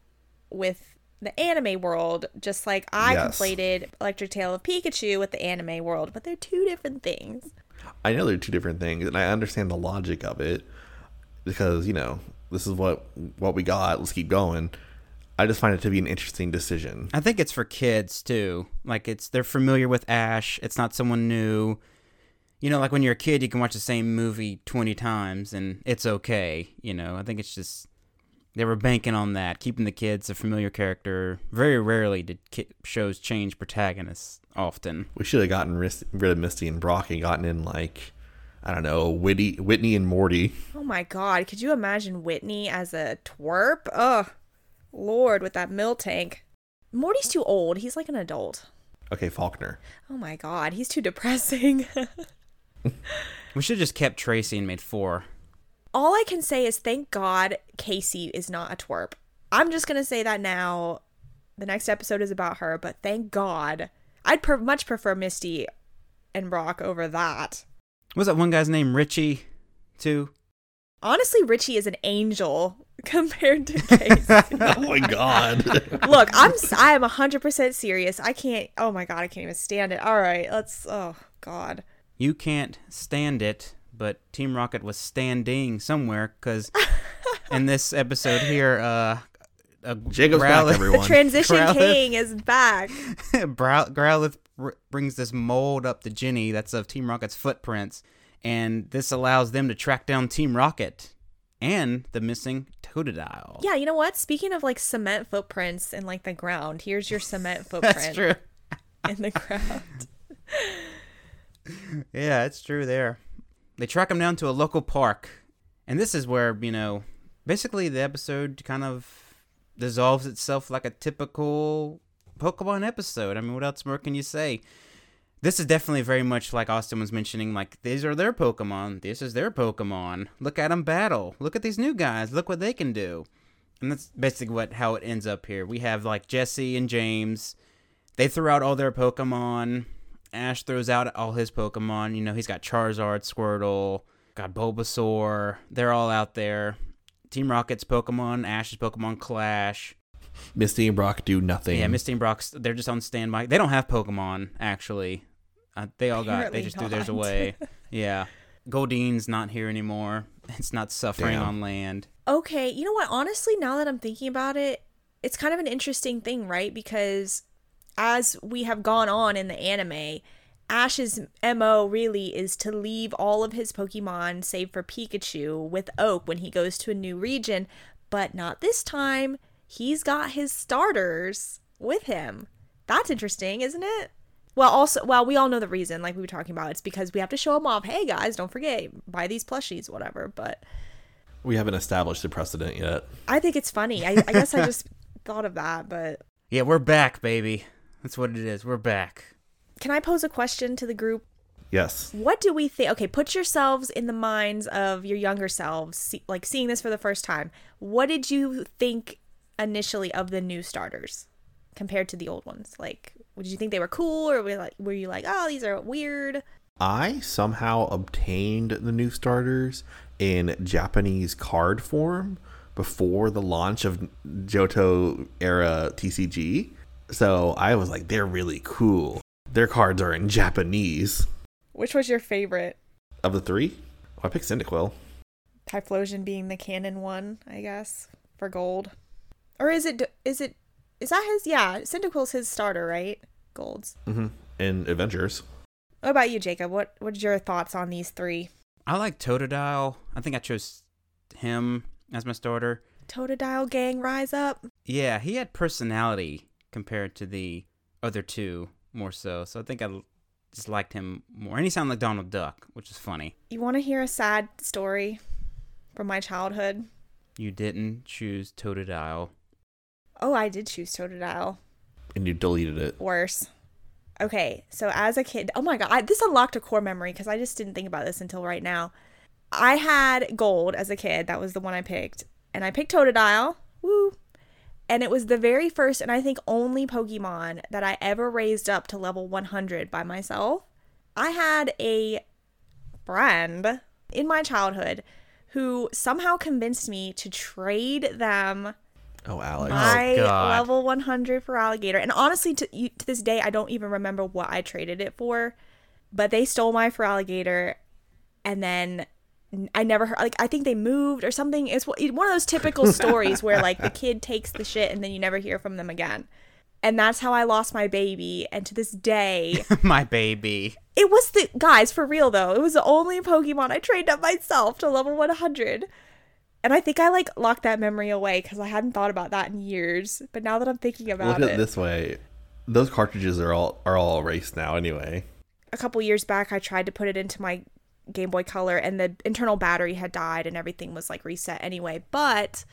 with the anime world, just like I Yes. conflated Electric Tale of Pikachu with the anime world, but they're two different things. I know they're two different things, and I understand the logic of it because you know this is what what we got. Let's keep going. I just find it to be an interesting decision. I think it's for kids too. Like it's they're familiar with Ash. It's not someone new. You know, like when you're a kid, you can watch the same movie 20 times and it's okay. You know, I think it's just they were banking on that, keeping the kids a familiar character. Very rarely did ki- shows change protagonists. Often, We should have gotten ris- rid of Misty and Brock and gotten in like I don't know, Whitney, Whitney and Morty. Oh my god, could you imagine Whitney as a twerp? Ugh, Lord, with that Miltank. Morty's too old. He's like an adult. Okay, Falkner. Oh my god, he's too depressing. we should have just kept Tracey and made four. All I can say is thank God Casey is not a twerp. I'm just gonna say that now. The next episode is about her, but thank God. I'd per- much prefer Misty and Brock over that. Was that one guy's name Richie, too? Honestly, Richie is an angel compared to Casey. Oh my god. Look, I'm I am 100% serious. I can't Oh my god, I can't even stand it. All right, let's Oh god. You can't stand it, but Team Rocket was standing somewhere because in this episode here, uh, a Jacob's back, everyone. The transition Growlithe. king is back. Brow- Growlithe br- brings this mold up to Jenny that's of Team Rocket's footprints, and this allows them to track down Team Rocket and the missing Totodile. Yeah, you know what? Speaking of like cement footprints in like the ground, here's your cement footprint that's true. in the ground. Yeah, it's true there. They track him down to a local park. And this is where, you know, basically the episode kind of dissolves itself like a typical Pokemon episode. I mean, what else more can you say? This is definitely very much like Austin was mentioning, like, these are their Pokemon. This is their Pokemon. Look at them battle. Look at these new guys. Look what they can do. And that's basically what how it ends up here. We have, like, Jesse and James. They throw out all their Pokemon. Ash throws out all his Pokemon. You know, he's got Charizard, Squirtle, got Bulbasaur. They're all out there. Team Rocket's Pokemon, Ash's Pokemon clash. Misty and Brock do nothing. Yeah, Misty and Brock, they're just on standby. They don't have Pokemon actually. Uh, they all got. They Apparently just threw theirs not. away. yeah, Goldeen's not here anymore. It's not suffering Damn. on land. Okay, you know what? Honestly, now that I'm thinking about it, it's kind of an interesting thing, right? Because as we have gone on in the anime, Ash's MO really is to leave all of his Pokemon, save for Pikachu, with Oak when he goes to a new region, but not this time. He's got his starters with him. That's interesting, isn't it? Well, also, well, we all know the reason, like we were talking about. It's because we have to show them off. Hey, guys, don't forget, buy these plushies, whatever. But we haven't established a precedent yet. I think it's funny. I, I guess I just thought of that, but Yeah, we're back, baby. That's what it is. We're back. can I pose a question to the group? Yes. What do we think? Okay, put yourselves in the minds of your younger selves, see, like seeing this for the first time. What did you think initially of the new starters compared to the old ones? Like, did you think they were cool, or were, like, were you like, oh, these are weird? I somehow obtained the new starters in Japanese card form before the launch of Johto era TCG. So I was like, they're really cool. Their cards are in Japanese. Which was your favorite? Of the three, oh, I picked Cyndaquil. Typhlosion being the canon one, I guess, for gold. Or is it is it is that his yeah, Cyndaquil's his starter, right? Golds. Mm-hmm. In Avengers. What about you, Jacob? What what's your thoughts on these three? I like Totodile. I think I chose him as my starter. Totodile gang rise up. Yeah, he had personality compared to the other two more so. So I think I just liked him more. And he sounded like Donald Duck, which is funny. You want to hear a sad story from my childhood? You didn't choose Totodile. Oh, I did choose Totodile. And you deleted it. Worse. Okay, so as a kid, oh my god, I, this unlocked a core memory because I just didn't think about this until right now. I had gold as a kid. That was the one I picked, and I picked Totodile. Woo! And it was the very first and I think only Pokemon that I ever raised up to level 100 by myself. I had a friend in my childhood who somehow convinced me to trade them Oh, Alex. Oh, my God. level 100 for alligator. And honestly to, you- to this day i don't even remember what i traded it for but they stole my for alligator. And then i never heard like i think they moved or something. It's one one of those typical stories where like the kid takes the shit and then you never hear from them again. And that's how i lost my baby. And to this day My baby. it was the guys for real though. It was the only pokemon i trained up myself to level 100 and i think i like locked that memory away because i hadn't thought about that in years but now that i'm thinking about Look it this way. Those cartridges are all are all erased now anyway. a couple years back i tried to put it into my game boy color and the internal battery had died and everything was like reset anyway but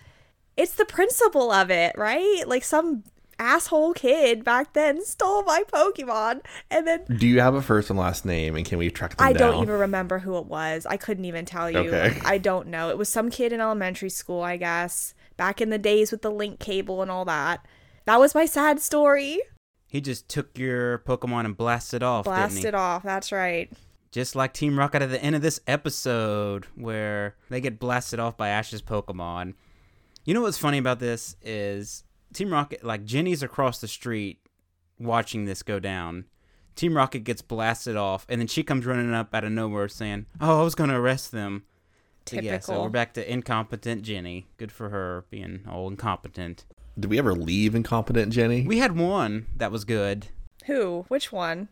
it's the principle of it right like some asshole kid back then stole my pokemon and then Do you have a first and last name, and can we track them I down? don't even remember who it was. I couldn't even tell you. Okay. I don't know. It was some kid in elementary school, I guess. Back in the days with the link cable and all that. That was my sad story. He just took your Pokemon and blasted off. Blasted off. That's right. Just like Team Rocket at the end of this episode, where they get blasted off by Ash's Pokemon. You know what's funny about this is Team Rocket, like Jenny's across the street watching this go down. Team Rocket gets blasted off, and then she comes running up out of nowhere saying, "Oh, I was going to arrest them." So, yeah, so Typical. we're back to incompetent Jenny. Good for her being all incompetent. Did we ever leave incompetent Jenny? We had one that was good. Who? Which one?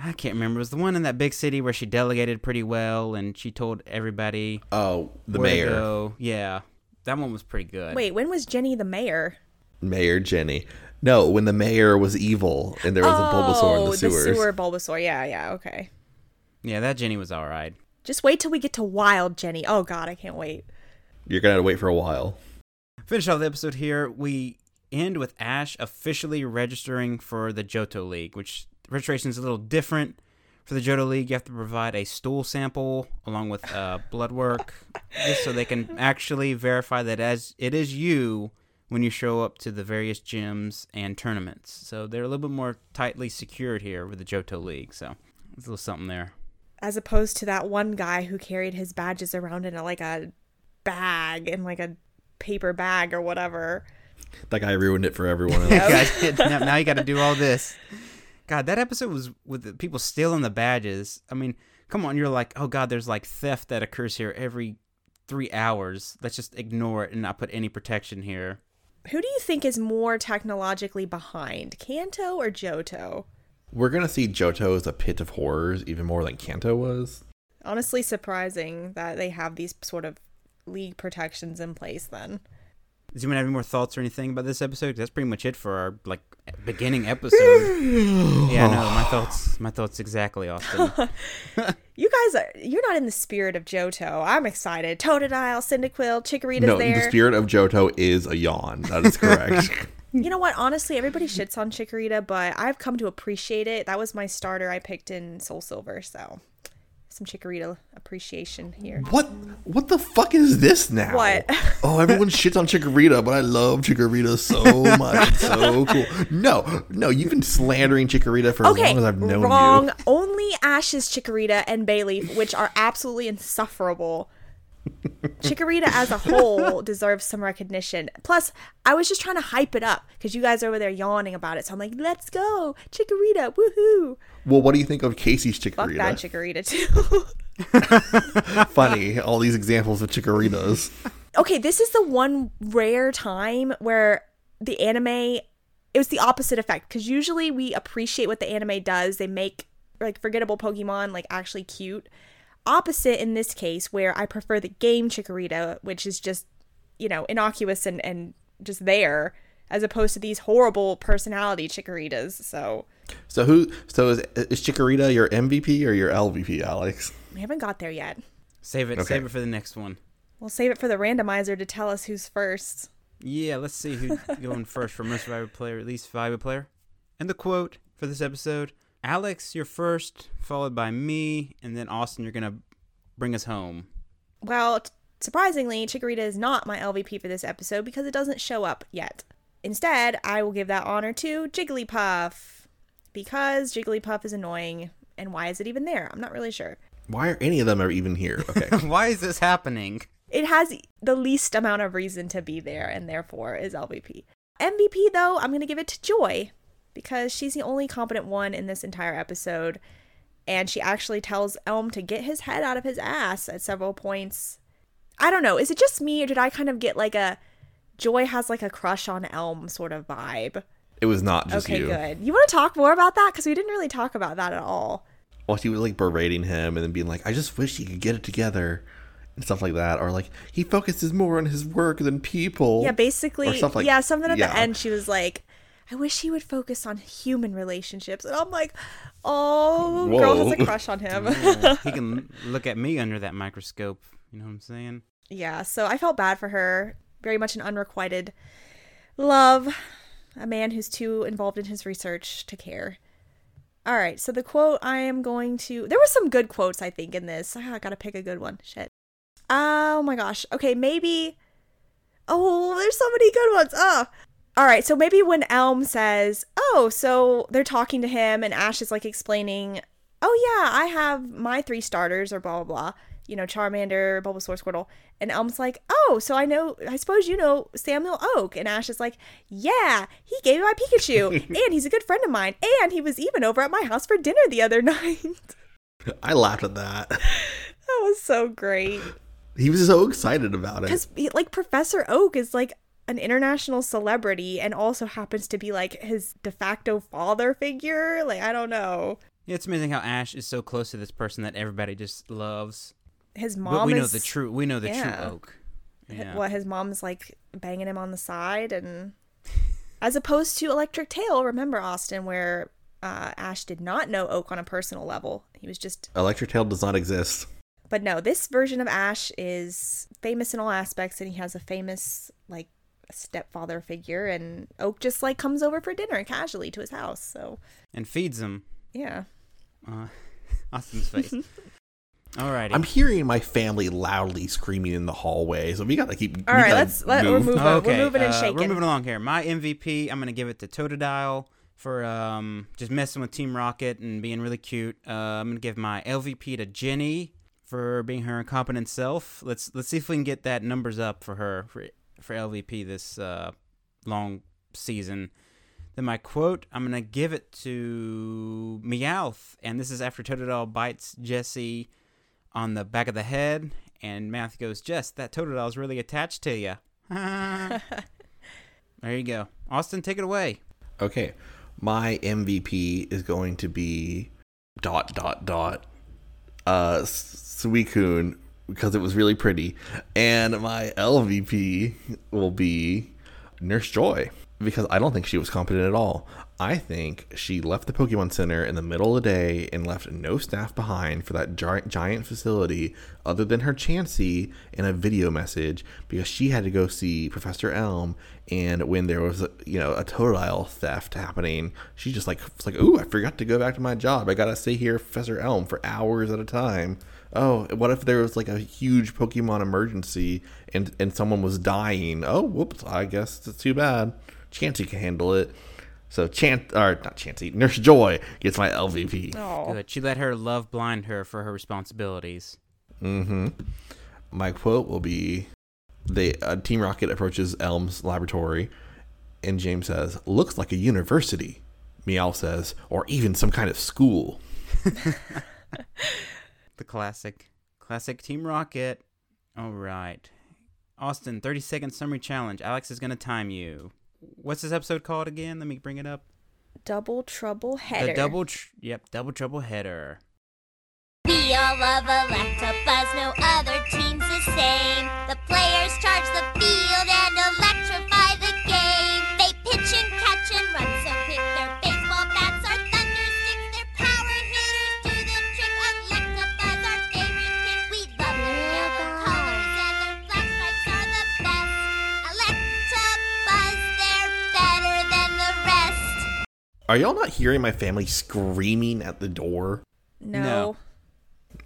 I can't remember. It was the one in that big city where she delegated pretty well and she told everybody oh, the where to mayor, go. Yeah, that one was pretty good. Wait, when was Jenny the mayor? Mayor Jenny. No, when the mayor was evil and there was a Bulbasaur in Oh, the sewers. sewer Bulbasaur. Yeah, yeah, okay. Yeah, that Jenny was all right. Just wait till we get to Wild Jenny. Oh god, I can't wait. You're gonna have to wait for a while. Finish off the episode here. We end with Ash officially registering for the Johto League, which registration is a little different. For the Johto League, you have to provide a stool sample along with uh, blood work, just so they can actually verify that as it is you when you show up to the various gyms and tournaments. So they're a little bit more tightly secured here with the Johto League. So there's a little something there. As opposed to that one guy who carried his badges around in a, like a bag in like a paper bag or whatever. That guy ruined it for everyone else. Now, now you got to do all this. God, that episode was with the people stealing the badges. I mean, come on, you're like, oh God, there's like theft that occurs here every three hours. Let's just ignore it and not put any protection here. Who do you think is more technologically behind, Kanto or Johto? We're gonna see Johto as a pit of horrors even more than Kanto was. Honestly, surprising that they have these sort of league protections in place then. Does anyone have any more thoughts or anything about this episode? that's pretty much it for our like beginning episode. yeah, no, my thoughts, my thoughts exactly, Austin. You guys are you're not in the spirit of Johto. I'm excited. Totodile, Cyndaquil, Chikorita's no, there. the spirit of Johto is a yawn. That is correct. You know what? Honestly, everybody shits on Chikorita, but I've come to appreciate it. That was my starter I picked in Soul Silver, so some Chikorita appreciation here. what what the fuck is this now? What? Oh, everyone shits on Chikorita, but I love Chikorita so much. It's so cool. No, no, you've been slandering Chikorita for as long as I've known wrong. you. Wrong. Only Ash's Chikorita and Bayleaf, which are absolutely insufferable. Chikorita as a whole deserves some recognition. Plus, I was just trying to hype it up because you guys are over there yawning about it. So I'm like, let's go, Chikorita, woohoo! Well, what do you think of Casey's Chikorita? Fuck that Chikorita? Chikorita too. Funny, all these examples of Chikoritas. okay, this is the one rare time where the anime it was the opposite effect because usually we appreciate what the anime does. They make like forgettable Pokemon like actually cute. Opposite in this case, where I prefer the game Chikorita, which is just you know innocuous and and just there. as opposed to these horrible personality Chikoritas. So So who? So is, is Chikorita your MVP or your LVP, Alex? we haven't got there yet. Save it. Okay. Save it for the next one. We'll save it for the randomizer to tell us who's first. Yeah, let's see who's going first for most valuable player, at least valuable player. And the quote for this episode Alex, you're first, followed by me, and then Austin, you're going to bring us home. Well, t- surprisingly, Chikorita is not my LVP for this episode because it doesn't show up yet. Instead, I will give that honor to Jigglypuff because Jigglypuff is annoying. And why is it even there? I'm not really sure. Why are any of them are even here? Okay. Why is this happening? It has the least amount of reason to be there and therefore is LVP. MVP, though, I'm going to give it to Joy because she's the only competent one in this entire episode. And she actually tells Elm to get his head out of his ass at several points. I don't know. Is it just me or did I kind of get like a Joy has like a crush on Elm sort of vibe? it was not just okay, you. good. You want to talk more about that? Because we didn't really talk about that at all. Well, she was like berating him and then being like, "I just wish he could get it together." And stuff like that, or like he focuses more on his work than people. Yeah, basically, Or stuff like- yeah, something at yeah. the end. She was like, "I wish he would focus on human relationships," and I'm like, "Oh, girl has a crush on him." Yeah, he can look at me under that microscope. You know what I'm saying? yeah, so I felt bad for her. Very much an unrequited love, a man who's too involved in his research to care. All right, so the quote I am going to. There were some good quotes, I think, in this. Ah, I gotta pick a good one. Shit. Oh my gosh. Okay, maybe. Oh, there's so many good ones. Ah. All right, so maybe when Elm says, "Oh, so they're talking to him," and Ash is like explaining, "Oh yeah, I have my three starters," or blah blah blah. You know, Charmander, Bulbasaur, Squirtle, and Elm's like, "Oh, so I know. I suppose you know Samuel Oak." And Ash is like, "Yeah, he gave me my Pikachu, and he's a good friend of mine, and he was even over at my house for dinner the other night." I laughed at that. that. was so great. He was so excited about it. because like professor oak is like an international celebrity and also happens to be like his de facto father figure like i don't know Yeah, it's amazing how Ash is so close to this person that everybody just loves. his mom But we know the true. We know the yeah. true Oak. Yeah. what his mom's like banging him on the side and as opposed to electric tale remember austin where uh, ash did not know oak on a personal level he was just Electric Tale does not exist. but no this version of ash is famous in all aspects and he has a famous like stepfather figure and oak just like comes over for dinner casually to his house so And feeds him. yeah Uh, Austin's face. Alrighty. I'm hearing my family loudly screaming in the hallway, so we gotta keep. all we right gotta let's let, we're moving okay, we're moving and uh, shaking We're moving along here. My MVP, I'm gonna give it to Totodile for um, just messing with Team Rocket and being really cute. Uh, I'm gonna give my LVP to Jenny for being her incompetent self. Let's let's see if we can get that numbers up for her for for LVP this uh, long season. Then my quote, I'm gonna give it to Meowth, and this is after Totodile bites Jesse on the back of the head, and Meowth goes, "Jess, that Totodile's really attached to you." there you go, Austin, take it away. Okay, my MVP is going to be dot dot dot uh Suicune because it was really pretty, and my LVP will be Nurse Joy because I don't think she was competent at all. I think she left the Pokemon Center in the middle of the day and left no staff behind for that giant giant facility other than her Chansey and a video message because she had to go see Professor Elm and when there was you know a Totodile theft happening, she just like was like, "Ooh, I forgot to go back to my job. I gotta stay here, Professor Elm, for hours at a time." Oh, what if there was like a huge Pokemon emergency and and someone was dying? Oh, whoops! I guess it's too bad. Chansey can handle it. So Chant or not Chansey, Nurse Joy gets my LVP. oh Good. She let her love blind her for her responsibilities. Mm-hmm. My quote will be: "They uh, Team Rocket approaches Elm's laboratory, and James says, "Looks like a university." Meowth says, "Or even some kind of school." The classic, classic Team Rocket. All right, Austin, 30 second summary challenge. Alex is gonna time you. What's this episode called again? Let me bring it up. double trouble header The double, tr- yep, double trouble header. We all love Electabuzz, no other team's the same. The players charge the field and electrify Are y'all not hearing my family screaming at the door? No. No.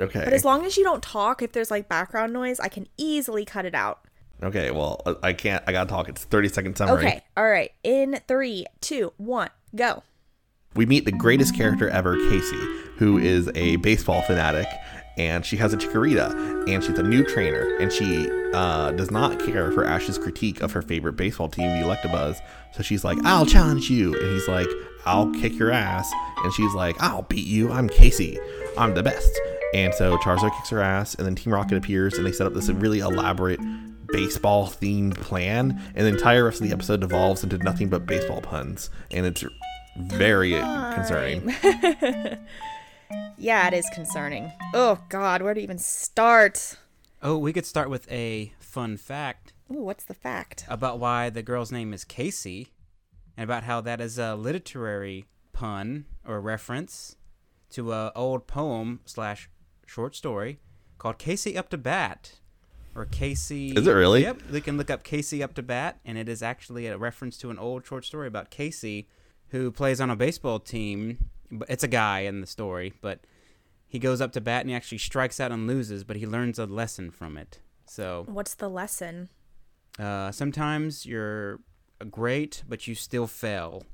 Okay. But as long as you don't talk, if there's like background noise, I can easily cut it out. okay, well, I can't. I gotta talk. It's 30 second summary. Okay. All right. In three, two, one, go. we meet the greatest character ever, Casey, who is a baseball fanatic, and she has a chikorita, and she's a new trainer, and she uh, does not care for Ash's critique of her favorite baseball team, the Electabuzz. So she's like, "I'll challenge you," and he's like, "I'll kick your ass," and she's like, "I'll beat you. I'm Casey. I'm the best." And so Charizard kicks her ass, and then Team Rocket appears, and they set up this really elaborate baseball themed plan, and the entire rest of the episode devolves into nothing but baseball puns, and it's very concerning. Yeah, it is concerning. Oh God, where to even start? Oh, we could start with a fun fact Ooh, what's the fact? about why the girl's name is Casey, and about how that is a literary pun or reference to a old poem slash short story called Casey Up to Bat, or Casey. Is it really? Yep. We can look up Casey Up to Bat, and it is actually a reference to an old short story about Casey, who plays on a baseball team. But It's a guy in the story, but he goes up to bat and he actually strikes out and loses, but he learns a lesson from it. So What's the lesson? uh, sometimes you're great, but you still fail.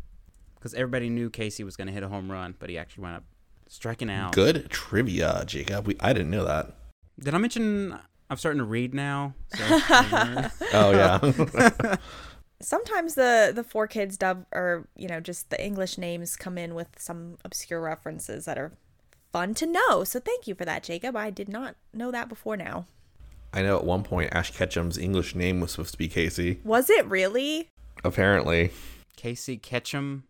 Because everybody knew Casey was going to hit a home run, but he actually wound up striking out. Good trivia, Jacob. We, I didn't know that. Did I mention I'm starting to read now? So, Oh yeah. Sometimes the the four kids dub or you know just the English names come in with some obscure references that are fun to know. So thank you for that, Jacob. I did not know that before now. I know at one point Ash Ketchum's English name was supposed to be Casey. Was it really? Apparently. Casey Ketchum.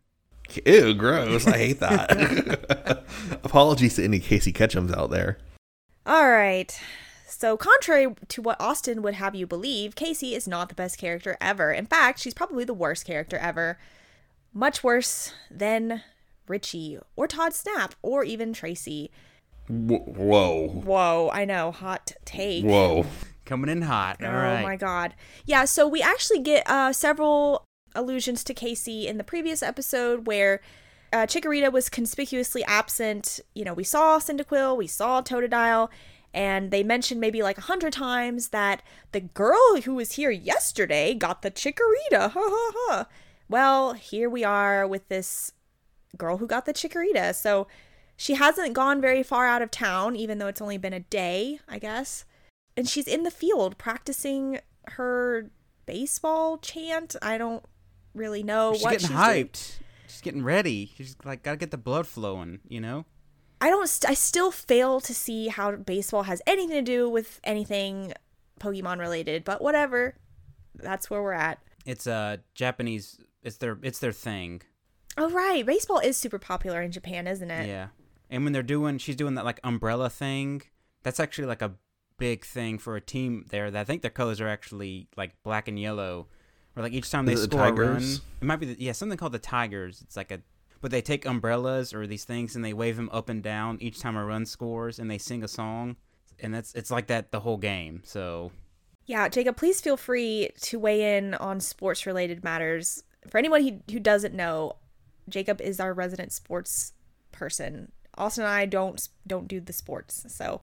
Ew, gross. I hate that. Apologies to any Casey Ketchums out there. All right. So, contrary to what Austin would have you believe, Casey is not the best character ever. In fact, she's probably the worst character ever. Much worse than Richie or Todd Snap or even Tracey. Whoa. Whoa, I know, hot take. Whoa. Coming in hot. All oh right. my god. Yeah, so we actually get uh, several allusions to Casey in the previous episode where uh, Chikorita was conspicuously absent. You know, we saw Cyndaquil, we saw Totodile, and they mentioned maybe like a hundred times that the girl who was here yesterday got the Chikorita. Ha ha ha. Well, here we are with this girl who got the Chikorita. So she hasn't gone very far out of town, even though it's only been a day, I guess and she's in the field practicing her baseball chant. I don't really know She's what getting she's doing. hyped. She's getting ready. She's like, gotta get the blood flowing, you know? I don't. St- I still fail to see how baseball has anything to do with anything Pokemon related. But whatever. That's where we're at. It's a Japanese. It's their. It's their thing. Oh right, baseball is super popular in Japan, isn't it? Yeah. And when they're doing, she's doing that like umbrella thing. That's actually like a big thing for a team there. That I think their colors are actually like black and yellow. Or like each time they Is it the score a run, Tigers? it might be the, yeah something called the Tigers. It's like a but they take umbrellas or these things and they wave them up and down each time a run scores and they sing a song. And that's it's like that the whole game. So Yeah, Jacob, please feel free to weigh in on sports related matters. For anyone who, who doesn't know, Jacob is our resident sports person. Austin and I don't don't do the sports. So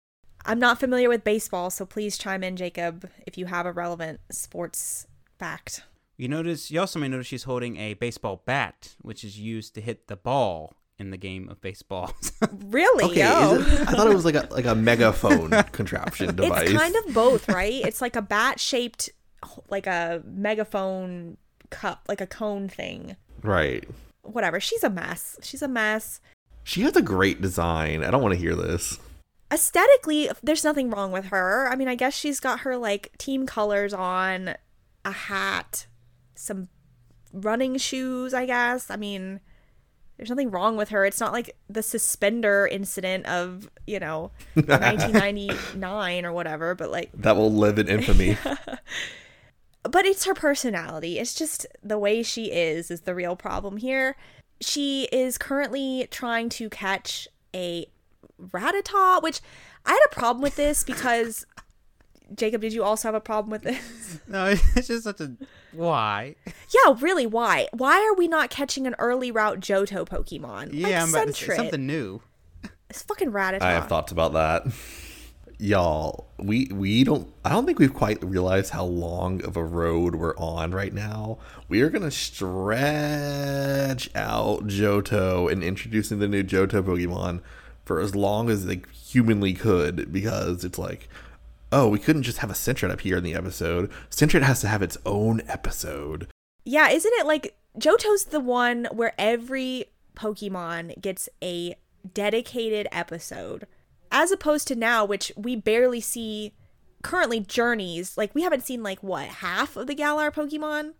I'm not familiar with baseball, so please chime in, Jacob, if you have a relevant sports fact. You notice you also may notice she's holding a baseball bat, which is used to hit the ball in the game of baseball. Really? Okay, Oh. it, I thought it was like a like a megaphone contraption device. It's kind of both, right? It's like a bat shaped, like a megaphone cup, like a cone thing. right. Whatever. She's a mess. She's a mess. She has a great design. I don't want to hear this. aesthetically there's nothing wrong with her i mean i guess she's got her like team colors on a hat some running shoes i guess i mean there's nothing wrong with her it's not like the suspender incident of you know 1999 or whatever but like That will live in infamy. but it's her personality. It's just the way she is is the real problem here. She is currently trying to catch a Rattata, which I had a problem with this because Jacob, did you also have a problem with this? No, it's just such a why. yeah, really, why? Why are we not catching an early route Johto Pokemon? Yeah, like I'm about to say something new. It's fucking Rattata. I have thoughts about that. Y'all, we we don't I don't think we've quite realized how long of a road we're on right now. We are gonna stretch out Johto and introducing the new Johto Pokemon for as long as they humanly could because it's like oh, we couldn't just have a Sentret up here in the episode. Sentret has to have its own episode. Yeah, isn't it like Johto's the one where every Pokemon gets a dedicated episode, as opposed to now, which we barely see currently journeys. Like, we haven't seen, like, what, half of the Galar Pokemon?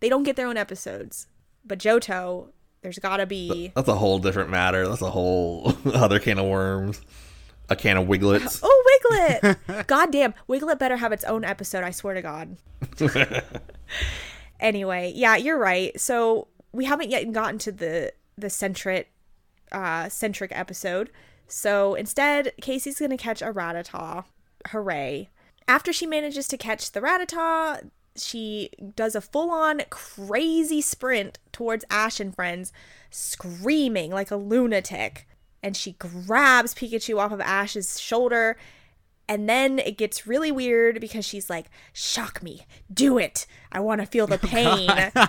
They don't get their own episodes. But Johto, there's gotta be. That's a whole different matter. That's a whole other can of worms. A can of Wigletts. Oh, Wiglett! God damn, Wiglett better have its own episode, I swear to God. anyway, yeah, you're right. So we haven't yet gotten to the the Sentret uh Sentret episode. So instead, Casey's gonna catch a Rattata. Hooray. After she manages to catch the Rattata, she does a full on crazy sprint towards Ash and friends, screaming like a lunatic. And she grabs Pikachu off of Ash's shoulder. And then it gets really weird because she's like, Shock me. Do it. I want to feel the oh, pain.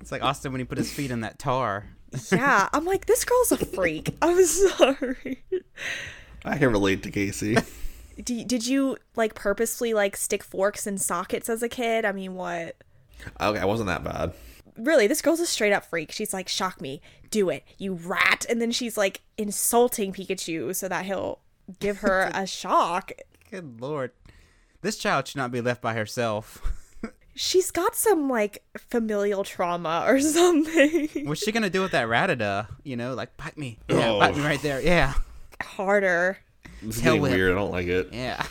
It's like Austin when he put his feet in that tar. yeah. I'm like, This girl's a freak. I'm sorry. I can relate to Casey. D- did you like purposefully like stick forks in sockets as a kid? I mean, what? Okay, I wasn't that bad. really, this girl's a straight up freak. She's like, shock me, do it, you rat. And then she's like insulting Pikachu so that he'll give her a shock. Good lord. This child should not be left by herself. She's got some like familial trauma or something. What's she gonna do with that Rattata? You know, like bite me. Yeah, Oh. bite me right there. Yeah. Harder. This is Hell getting whip. weird. I don't like it. Yeah.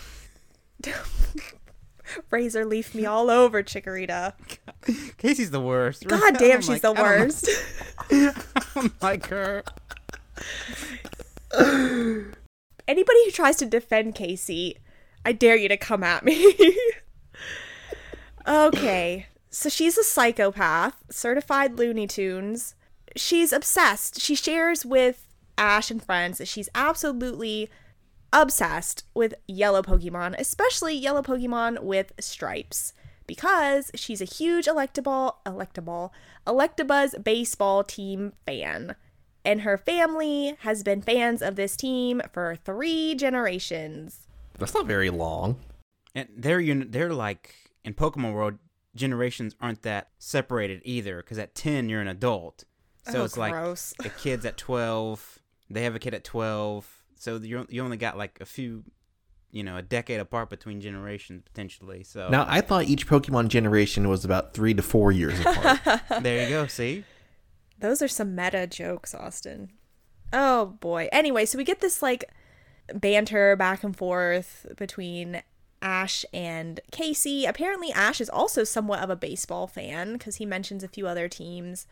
Razor leaf me all over, Chikorita. Casey's the worst. God I damn, don't she's like- the I don't like- worst. I don't like her. Anybody who tries to defend Casey, I dare you to come at me. okay, so she's a psychopath, certified Looney Tunes. She's obsessed. She shares with Ash and friends that she's absolutely obsessed with yellow Pokemon, especially yellow Pokemon with stripes, because she's a huge Electaball, Electaball, Electabuzz baseball team fan. And her family has been fans of this team for three generations. That's not very long. And they're uni- they're like in Pokemon World, generations aren't that separated either. Because at ten you're an adult, so Oh, it's like gross. the kids at twelve. They have a kid at twelve, so you you only got like a few, you know, a decade apart between generations potentially. So Now, I thought each Pokemon generation was about three to four years apart. there you go. See, Those are some meta jokes, Austin. Oh boy. Anyway, so we get this like banter back and forth between Ash and Casey. Apparently, Ash is also somewhat of a baseball fan because he mentions a few other teams.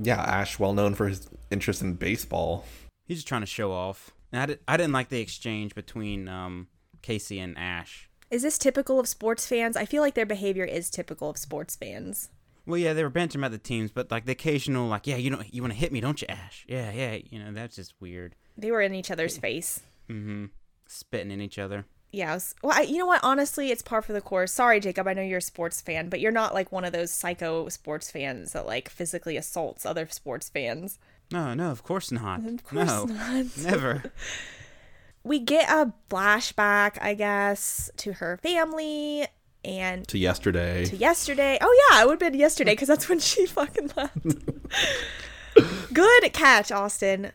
yeah, Ash, well known for his interest in baseball. he's just trying to show off. And I, did, I didn't like the exchange between um, Casey and Ash. Is this typical of sports fans? I feel like their behavior is typical of sports fans. Well, yeah, they were benching about the teams, but like the occasional, like, yeah, you know, you want to hit me, don't you, Ash? Yeah, yeah, you know, that's just weird. They were in each other's face. Mm-hmm. Spitting in each other. Yeah, was, well, I, you know what? Honestly, it's par for the course. Sorry, Jacob. I know you're a sports fan, but you're not like one of those psycho sports fans that like physically assaults other sports fans. No, no, of course not. Of course no, not. never. We get a flashback, I guess, to her family and To yesterday. to yesterday. Oh yeah, it would have been yesterday because that's when she fucking left. Good catch, Austin.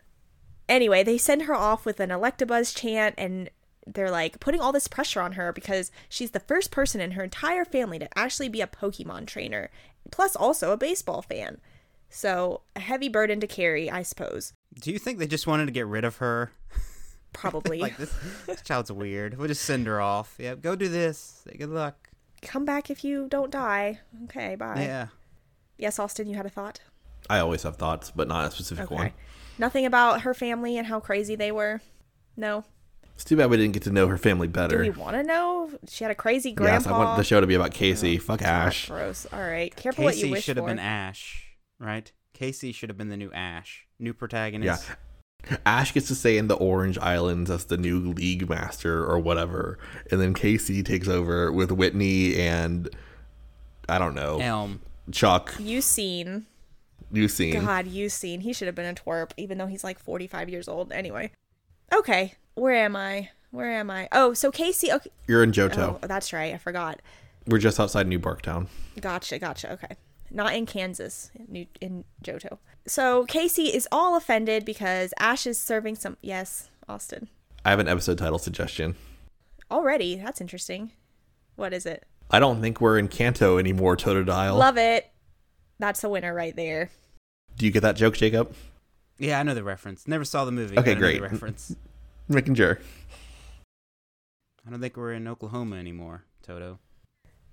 Anyway, they send her off with an Electabuzz chant and they're like putting all this pressure on her because she's the first person in her entire family to actually be a Pokemon trainer, plus also a baseball fan. So, a heavy burden to carry, I suppose. Do you think they just wanted to get rid of her? Probably. Like this, this child's weird. We'll just send her off. Yeah, go do this. Say good luck. Come back if you don't die. Okay, bye. Yeah. Yes, Austin, you had a thought? I always have thoughts, but not a specific one. Nothing about her family and how crazy they were? No. It's too bad we didn't get to know her family Do better. we want to know? She had a crazy yes. I want the show to be about Casey. Oh, Fuck Ash. Gross. All right. Careful what you wish. Casey should have been Ash, right? Casey should have been the new Ash, new protagonist. Yeah. Protagonist. Ash gets to stay in the Orange Islands as the new league master or whatever, and then Casey takes over with Whitney and I don't know Elm. Chuck. Eusine. You seen? God, Eusine. He should have been a twerp, even though he's like 45 years old. Anyway. Okay. Where am I? Where am I? Oh, so Casey. Okay. You're in Johto. Oh, that's right. I forgot. We're just outside New Barktown. Gotcha, gotcha. Okay. Not in Kansas, New in Johto. So Casey is all offended because Ash is serving some. Yes, Austin. I have an episode title suggestion. Already. That's interesting. What is it? I don't think we're in Kanto anymore, Totodile. Love it. That's a winner right there. Do you get that joke, Jacob? Yeah, I know the reference. Never saw the movie. Okay, but the great. reference. Making sure. I don't think we're in Oklahoma anymore, Toto.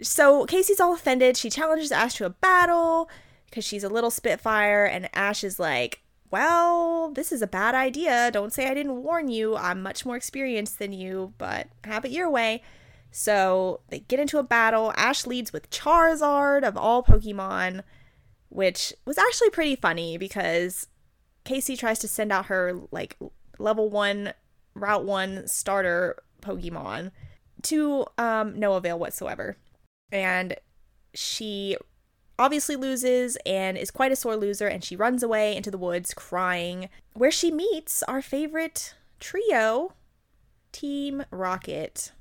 So Casey's all offended. She challenges Ash to a battle because she's a little spitfire, and Ash is like, Well, this is a bad idea. Don't say I didn't warn you. I'm much more experienced than you, but have it your way. So they get into a battle. Ash leads with Charizard of all Pokemon, which was actually pretty funny because Casey tries to send out her like level one, route one starter Pokemon to um, no avail whatsoever. And she obviously loses and is quite a sore loser, and she runs away into the woods crying, where she meets our favorite trio, Team Rocket.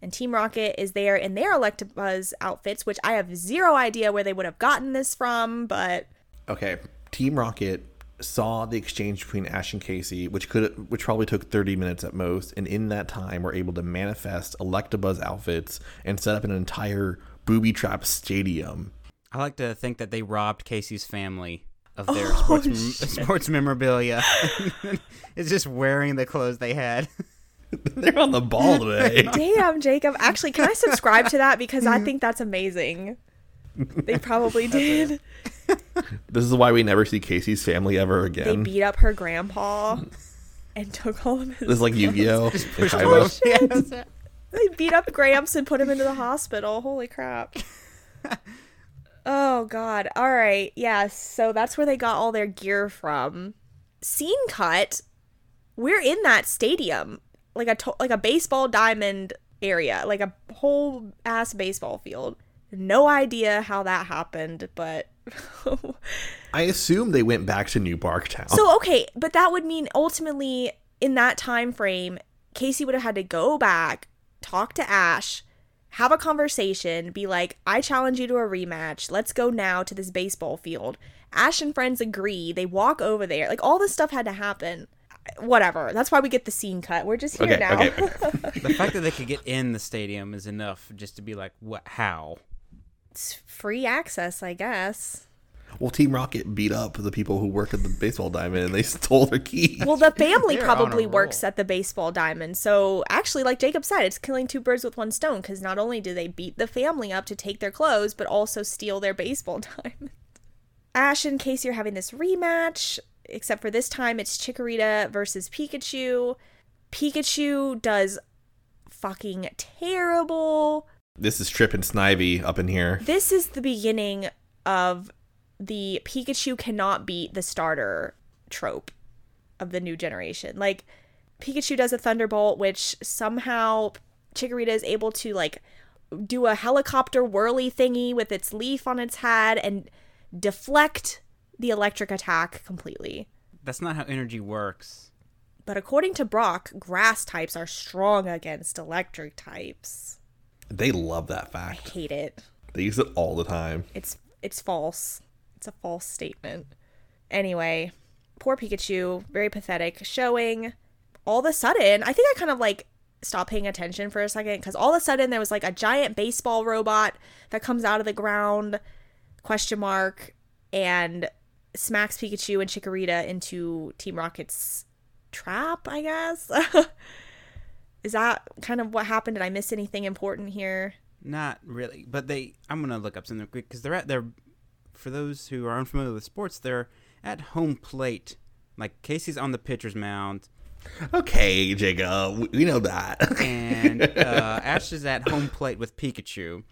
And Team Rocket is there in their Electabuzz outfits, which I have zero idea where they would have gotten this from, but Okay. Team Rocket saw the exchange between Ash and Casey, which could which probably took 30 minutes at most, and in that time were able to manifest Electabuzz outfits and set up an entire booby trap stadium. I like to think that they robbed Casey's family of their Oh, sports sports memorabilia. it's just wearing the clothes they had. They're on the ball today. damn, Jacob. Actually, can I subscribe to that because I think that's amazing. They probably did. this is why we never see Casey's family ever again. They beat up her grandpa and took all of his. This is like Yu-Gi-Oh! and Pushed Kaiba. Yeah. They beat up Gramps and put him into the hospital. Holy crap. oh god. All right. Yeah, so that's where they got all their gear from. Scene cut. We're in that stadium. Like a to- like a baseball diamond area, like a whole ass baseball field. No idea how that happened, but I assume they went back to New Barktown. So okay, but that would mean ultimately in that time frame, Casey would have had to go back, talk to Ash, have a conversation, be like, "I challenge you to a rematch. Let's go now to this baseball field." Ash and friends agree. They walk over there. Like all this stuff had to happen. Whatever. That's why we get the scene cut. We're just here okay, now. okay, okay. The fact that they could get in the stadium is enough just to be like, what? How? it's free access, I guess. Well, Team Rocket beat up the people who work at the baseball diamond and they stole their key. Well, the family They're probably roll. works at the baseball diamond. So, actually, like Jacob said, it's killing two birds with one stone because not only do they beat the family up to take their clothes, but also steal their baseball diamond. Ash in case you're having this rematch, except for this time it's Chikorita versus Pikachu. Pikachu does fucking terrible. This is Trip and Snivy up in here. This is the beginning of the Pikachu cannot beat the starter trope of the new generation. Like Pikachu does a thunderbolt which somehow Chikorita is able to like do a helicopter whirly thingy with its leaf on its head and deflect the electric attack completely. That's not how energy works. But according to Brock, grass types are strong against electric types. They love that fact. I fact. hate it. They use it all the time. It's it's false. It's a false statement. Anyway, poor Pikachu, very pathetic showing. All of a sudden, I think I kind of like stopped paying attention for a second because all of a sudden there was like a giant baseball robot that comes out of the ground, question mark, and smacks Pikachu and Chikorita into Team Rocket's trap, I guess. Is that kind of what happened? Did I miss anything important here? Not really, but they. I'm gonna look up something quick because they're at their. For those who are unfamiliar with sports, they're at home plate. Like Casey's on the pitcher's mound, Okay, Jacob, we- we know that. and uh, Ash is at home plate with Pikachu,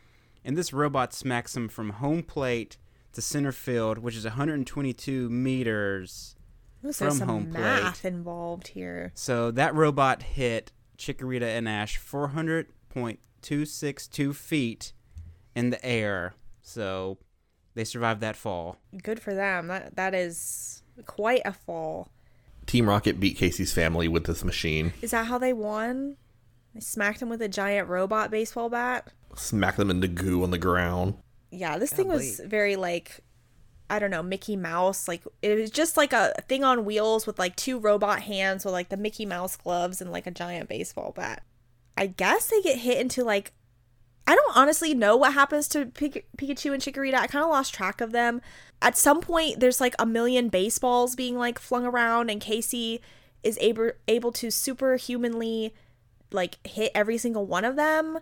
and this robot smacks him from home plate to center field, which is 122 meters. There's From some home plate. math involved here. So that robot hit Chikorita and Ash 400.262 feet in the air. So they survived that fall. Good for them. That that is quite a fall. Team Rocket beat Casey's family with this machine, Is that how they won? They smacked him with a giant robot baseball bat. smacked them into goo on the ground. Yeah, this thing was Golly. very like I don't know, Mickey Mouse. Like it was just like a thing on wheels with like two robot hands with like the Mickey Mouse gloves and like a giant baseball bat. I guess they get hit into like I don't honestly know what happens to Pik- Pikachu and Chikorita. I kind of lost track of them. At some point, there's like a million baseballs being like flung around, and Casey is able able to superhumanly like hit every single one of them.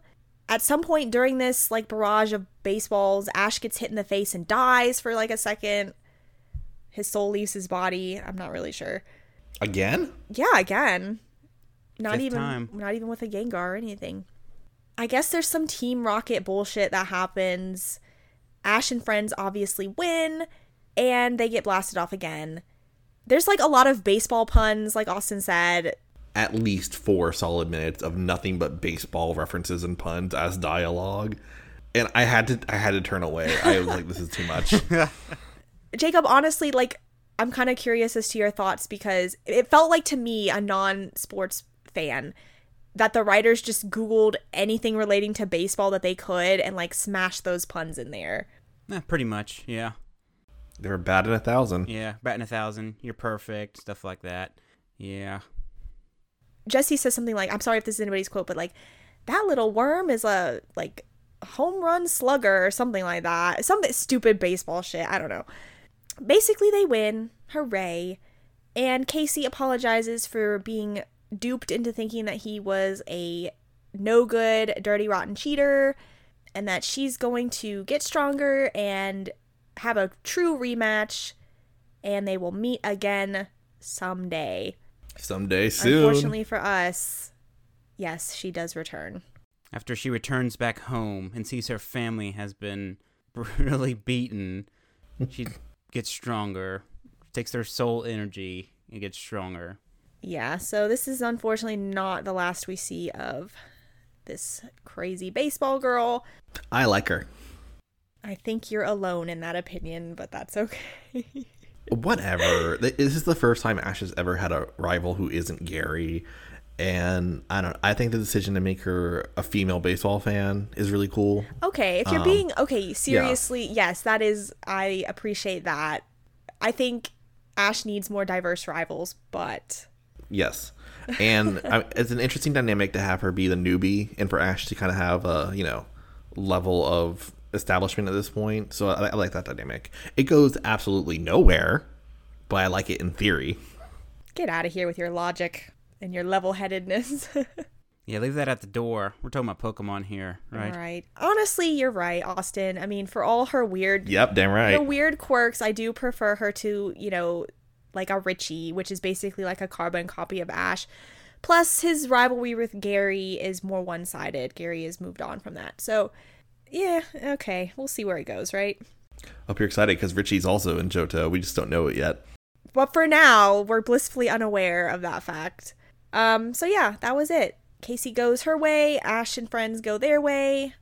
At some point during this like barrage of baseballs, Ash gets hit in the face and dies for like a second. His soul leaves his body. I'm not really sure. Again? Yeah, again. Not Fifth even time. not even with a Gengar or anything. I guess there's some Team Rocket bullshit that happens. Ash and friends obviously win and they get blasted off again. There's like a lot of baseball puns like Austin said. At least four solid minutes of nothing but baseball references and puns as dialogue. And I had to I had to turn away. I was like, this is too much. Jacob, honestly, like I'm kind of curious as to your thoughts because it felt like to me, a non-sports fan, that the writers just googled anything relating to baseball that they could and like smashed those puns in there. Eh, pretty much, yeah. They were batting a thousand. Yeah, batting a thousand, you're perfect, stuff like that. Yeah. Jesse says something like, I'm sorry if this is anybody's quote, but like, that little worm is a like home run slugger or something like that. Some stupid baseball shit. I don't know. Basically, they win. Hooray. And Casey apologizes for being duped into thinking that he was a no good, dirty, rotten cheater and that she's going to get stronger and have a true rematch and they will meet again someday. Someday soon. Unfortunately for us, yes, she does return. After she returns back home and sees her family has been brutally beaten, she gets stronger, takes their soul energy, and gets stronger. Yeah, so this is unfortunately not the last we see of this crazy baseball girl. I like her. I think you're alone in that opinion, but that's okay. Whatever. This is the first time Ash has ever had a rival who isn't Gary. And I don't I think the decision to make her a female baseball fan is really cool. okay, if you're um, being okay, seriously, yes, that is I appreciate that. I think Ash needs more diverse rivals, but Yes. And I, it's an interesting dynamic to have her be the newbie and for Ash to kind of have a, you know, level of establishment at this point. So I, I like that dynamic. It goes absolutely nowhere, but I like it in theory. get out of here with your logic and your level-headedness. Yeah, leave that at the door. We're talking about Pokemon here, right? All right. Honestly, you're right, Austin. I mean, for all her weird Yep, damn her right. weird quirks, I do prefer her to, you know, like a Richie, which is basically like a carbon copy of Ash. Plus, his rivalry with Gary is more one sided. Gary has moved on from that. So, yeah, okay. We'll see where it goes, right? Hope you're excited because Richie's also in Johto. We just don't know it yet. But for now, we're blissfully unaware of that fact. Um, so yeah, that was it. Casey goes her way, Ash and friends go their way,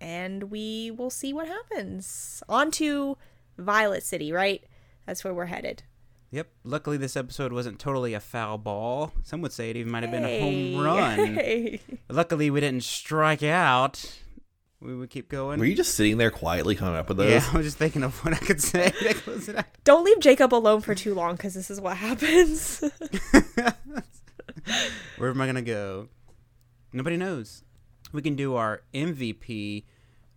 and we will see what happens. On to Violet City, right? That's where we're headed. Yep. Luckily, this episode wasn't totally a foul ball. Some would say it even might have been a home run. hey. Luckily, we didn't strike out. We would keep going. Were you just sitting there quietly coming up with those? yeah, I was just thinking of what I could say to close it out. Don't leave Jacob alone for too long because this is what happens. Where am I gonna go? Nobody knows. We can do our MVP,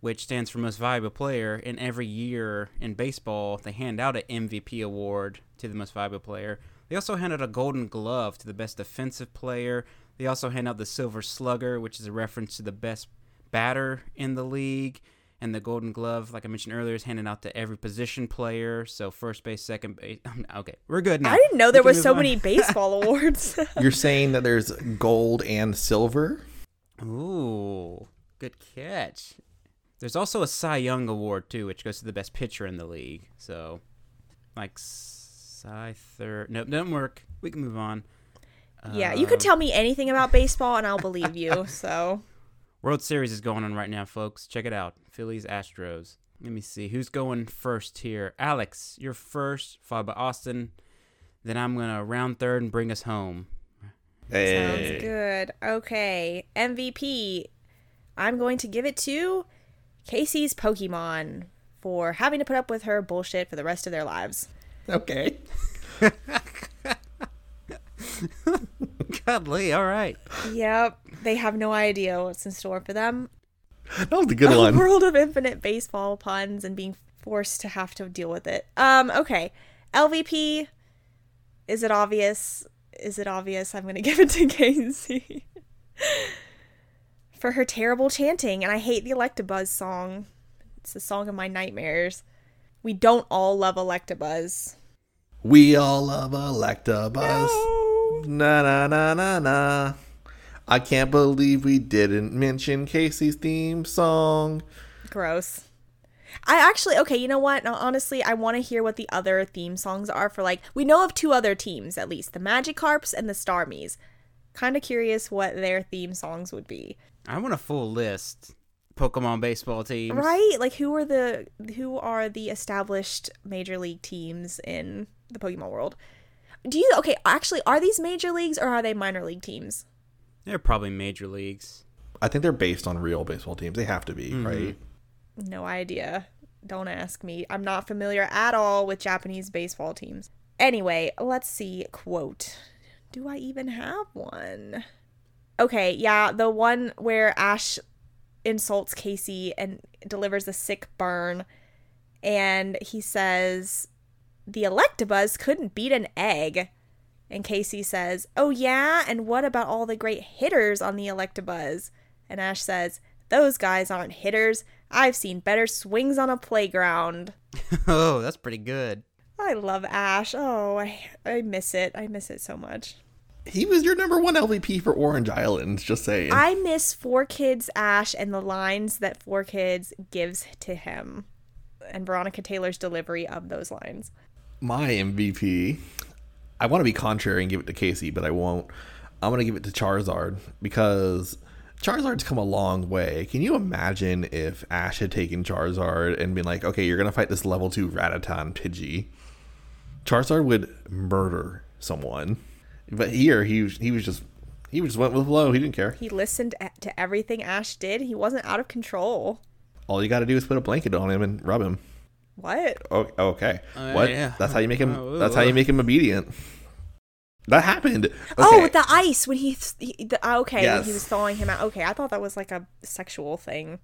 which stands for Most Valuable Player, and every year in baseball they hand out an MVP award to the Most Valuable Player. They also hand out a Golden Glove to the Best Defensive Player. They also hand out the Silver Slugger, which is a reference to the best batter in the league. And the Golden Glove, like I mentioned earlier, is handed out to every position player. So first base, second base. Okay, we're good now. I didn't know there was so on. many baseball awards. You're saying that there's gold and silver? Ooh, good catch. There's also a Cy Young Award too, which goes to the best pitcher in the league. So, like Cy third. Nope, doesn't work. We can move on. yeah, you could uh, tell me anything about baseball and I'll believe you. So World Series is going on right now, folks. Check it out. Phillies Astros. Let me see who's going first here. Alex, you're first, followed by Austin. Then I'm gonna round third and bring us home. Hey. sounds good. Okay, MVP. I'm going to give it to Casey's Pokemon for having to put up with her bullshit for the rest of their lives. Okay. Godly, all right. Yep, they have no idea what's in store for them. That was a good a one. world of infinite baseball puns and being forced to have to deal with it. Um, okay. LVP. Is it obvious? Is it obvious? I'm gonna give it to Casey. For her terrible chanting, and I hate the Electabuzz song. It's the song of my nightmares. We don't all love Electabuzz. We all love Electabuzz. No. Na na na na na. I can't believe we didn't mention Casey's theme song. Gross. I actually okay, you know what? Now, honestly, I want to hear what the other theme songs are for like we know of two other teams at least, the Magikarps and the Starmies. Kind of curious what their theme songs would be. I want a full list. Pokemon baseball teams. Right? Like who are the who are the established major league teams in the Pokemon world? Do you okay, actually are these major leagues or are they minor league teams? They're probably major leagues. I think they're based on real baseball teams. They have to be, mm-hmm. right? No idea. Don't ask me. I'm not familiar at all with Japanese baseball teams. Anyway, let's see. Quote. Do I even have one? Okay, yeah, the one where Ash insults Casey and delivers a sick burn. And he says, The Electabuzz couldn't beat an egg. And Casey says, Oh, yeah? And what about all the great hitters on the Electabuzz? And Ash says, Those guys aren't hitters. I've seen better swings on a playground. oh, that's pretty good. I love Ash. Oh, I, I miss it. I miss it so much. He was your number one LVP for Orange Island, just saying. I miss Four Kids Ash and the lines that Four Kids gives to him and Veronica Taylor's delivery of those lines. My MVP. I want to be contrary and give it to Casey, but I won't. I'm going to give it to Charizard because Charizard's come a long way. Can you imagine if Ash had taken Charizard and been like, okay, you're going to fight this level 2 Rattata and Pidgey? Charizard would murder someone. But here, he, was- he was just. He just went with the flow. He didn't care. He listened to everything Ash did. He wasn't out of control. All you got to do is put a blanket on him and rub him. What? Oh, okay. Uh, what? yeah. That's how you make him. Oh, that's how you uh. make him obedient. That happened. Okay. Oh, with the ice when he, he the, ah, okay, when he was thawing him out. Okay, I thought that was like a sexual thing.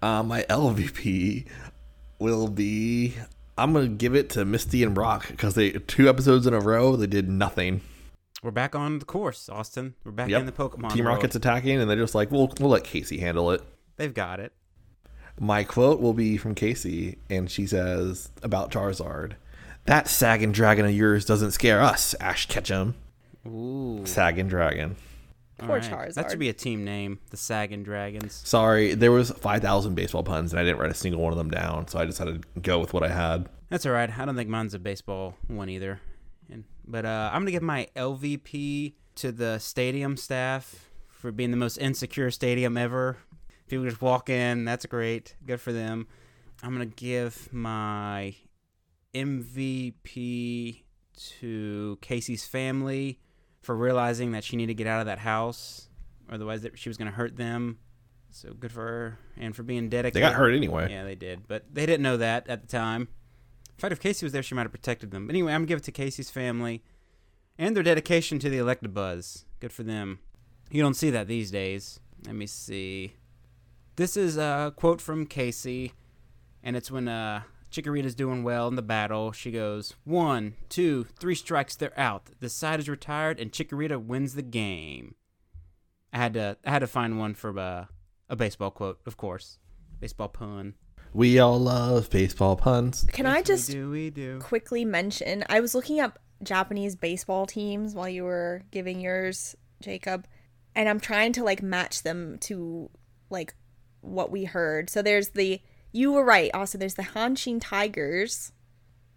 Uh, my LVP will be. I'm gonna give it to Misty and Brock because they two episodes in a row they did nothing. We're back on the course, Austin. We're back Yep. in the Pokemon. Team world. Rocket's attacking, and they're just like, "We'll we'll let Casey handle it." They've got it. My quote will be from Casey, and she says about Charizard: "That sagging dragon of yours doesn't scare us, Ash Ketchum." Ooh. Sagging dragon. Poor All right. That should be a team name. The Sagan Dragons. Sorry, there was five thousand baseball puns, and I didn't write a single one of them down, so I just had to go with what I had. That's all right. I don't think mine's a baseball one either. But uh, I'm gonna give my LVP to the stadium staff for being the most insecure stadium ever. People just walk in. That's great. Good for them. I'm gonna give my MVP to Casey's family for realizing that she needed to get out of that house, otherwise that she was gonna hurt them. So good for her and for being dedicated. They got hurt anyway. Yeah, they did, but they didn't know that at the time. Fact, if Casey was there, she might have protected them. But anyway, I'm gonna give it to Casey's family and their dedication to the Electabuzz. Good for them. You don't see that these days. Let me see. This is a quote from Casey, and it's when uh, Chikorita's doing well in the battle. She goes, One, two, three strikes, they're out. The side is retired, and Chikorita wins the game. I had to, I had to find one for uh, a baseball quote, of course. Baseball pun. We all love baseball puns. Can I just we do we do? quickly mention I was looking up Japanese baseball teams while you were giving yours, Jacob, and I'm trying to like match them to like what we heard. So there's the you were right. Also, there's the Hanshin Tigers.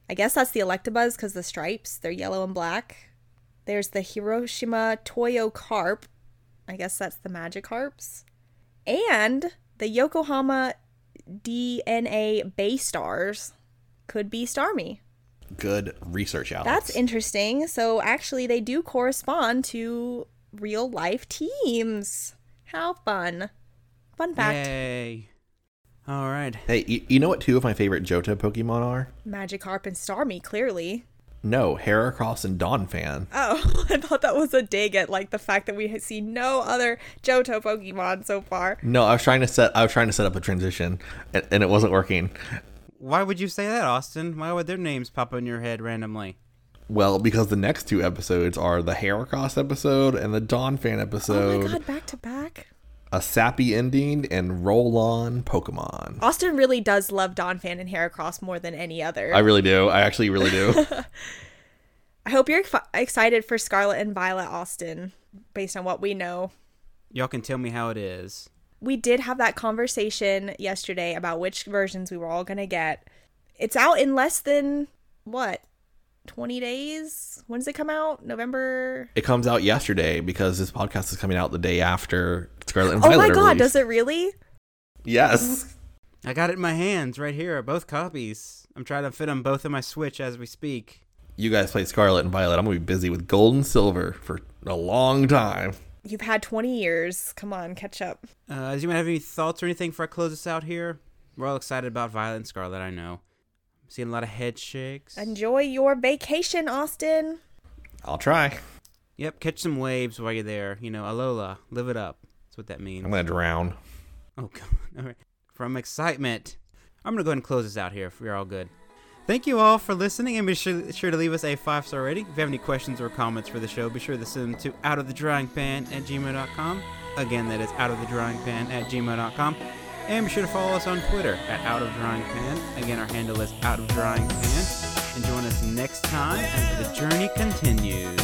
I guess that's the Electabuzz because the stripes they're yellow and black. There's the Hiroshima Toyo Carp. I guess that's the Magikarps. And the Yokohama DNA Bay Stars could be Starmie. Good research, Alex. That's interesting. So actually, they do correspond to real life teams. How fun! Fun fact: Yay! All right. Hey, you, you know what two of my favorite Johto Pokemon are? Magikarp and Starmie. Clearly. No, Heracross and Donphan. Oh, I thought that was a dig at like the fact that we had seen no other Johto Pokemon so far. No, I was trying to set. I was trying to set up a transition, and, and it wasn't working. Why would you say that, Austin? Why would their names pop in your head randomly? Well, because the next two episodes are the Heracross episode and the Donphan episode. Oh my god, back to back. A sappy ending and roll on Pokemon. Austin really does love Donphan and Heracross more than any other. I really do. I actually really do. I hope you're ex- excited for Scarlet and Violet, Austin, based on what we know. Y'all can tell me how it is. we did have that conversation yesterday about which versions we were all going to get. It's out in less than what? 20 days? When does it come out? November? it comes out yesterday because this podcast is coming out the day after Scarlet and Violet. Oh my god, released. does it really? Yes. I got it in my hands right here, both copies. I'm trying to fit them both in my Switch as we speak. You guys play Scarlet and Violet. I'm gonna be busy with Gold and Silver for a long time. You've had 20 years. Come on, catch up. Uh, does anyone have any thoughts or anything before I close this out here? We're all excited about Violet and Scarlet, I know. I'm seeing a lot of head shakes. Enjoy your vacation, Austin. I'll try. Yep, catch some waves while you're there. You know, Alola, live it up. That's what that means. I'm gonna drown. Oh, God. All right. From excitement. I'm going to go ahead and close this out here if we're all good. Thank you all for listening, and be sure, sure to leave us a five star rating. If you have any questions or comments for the show, be sure to send them to outofthedryingpan at gmail.com. Again, that is outofthedryingpan at gmail.com. And be sure to follow us on Twitter at Out of Drying Pan. Again, our handle is Out of Drying Pan. And join us next time as the journey continues.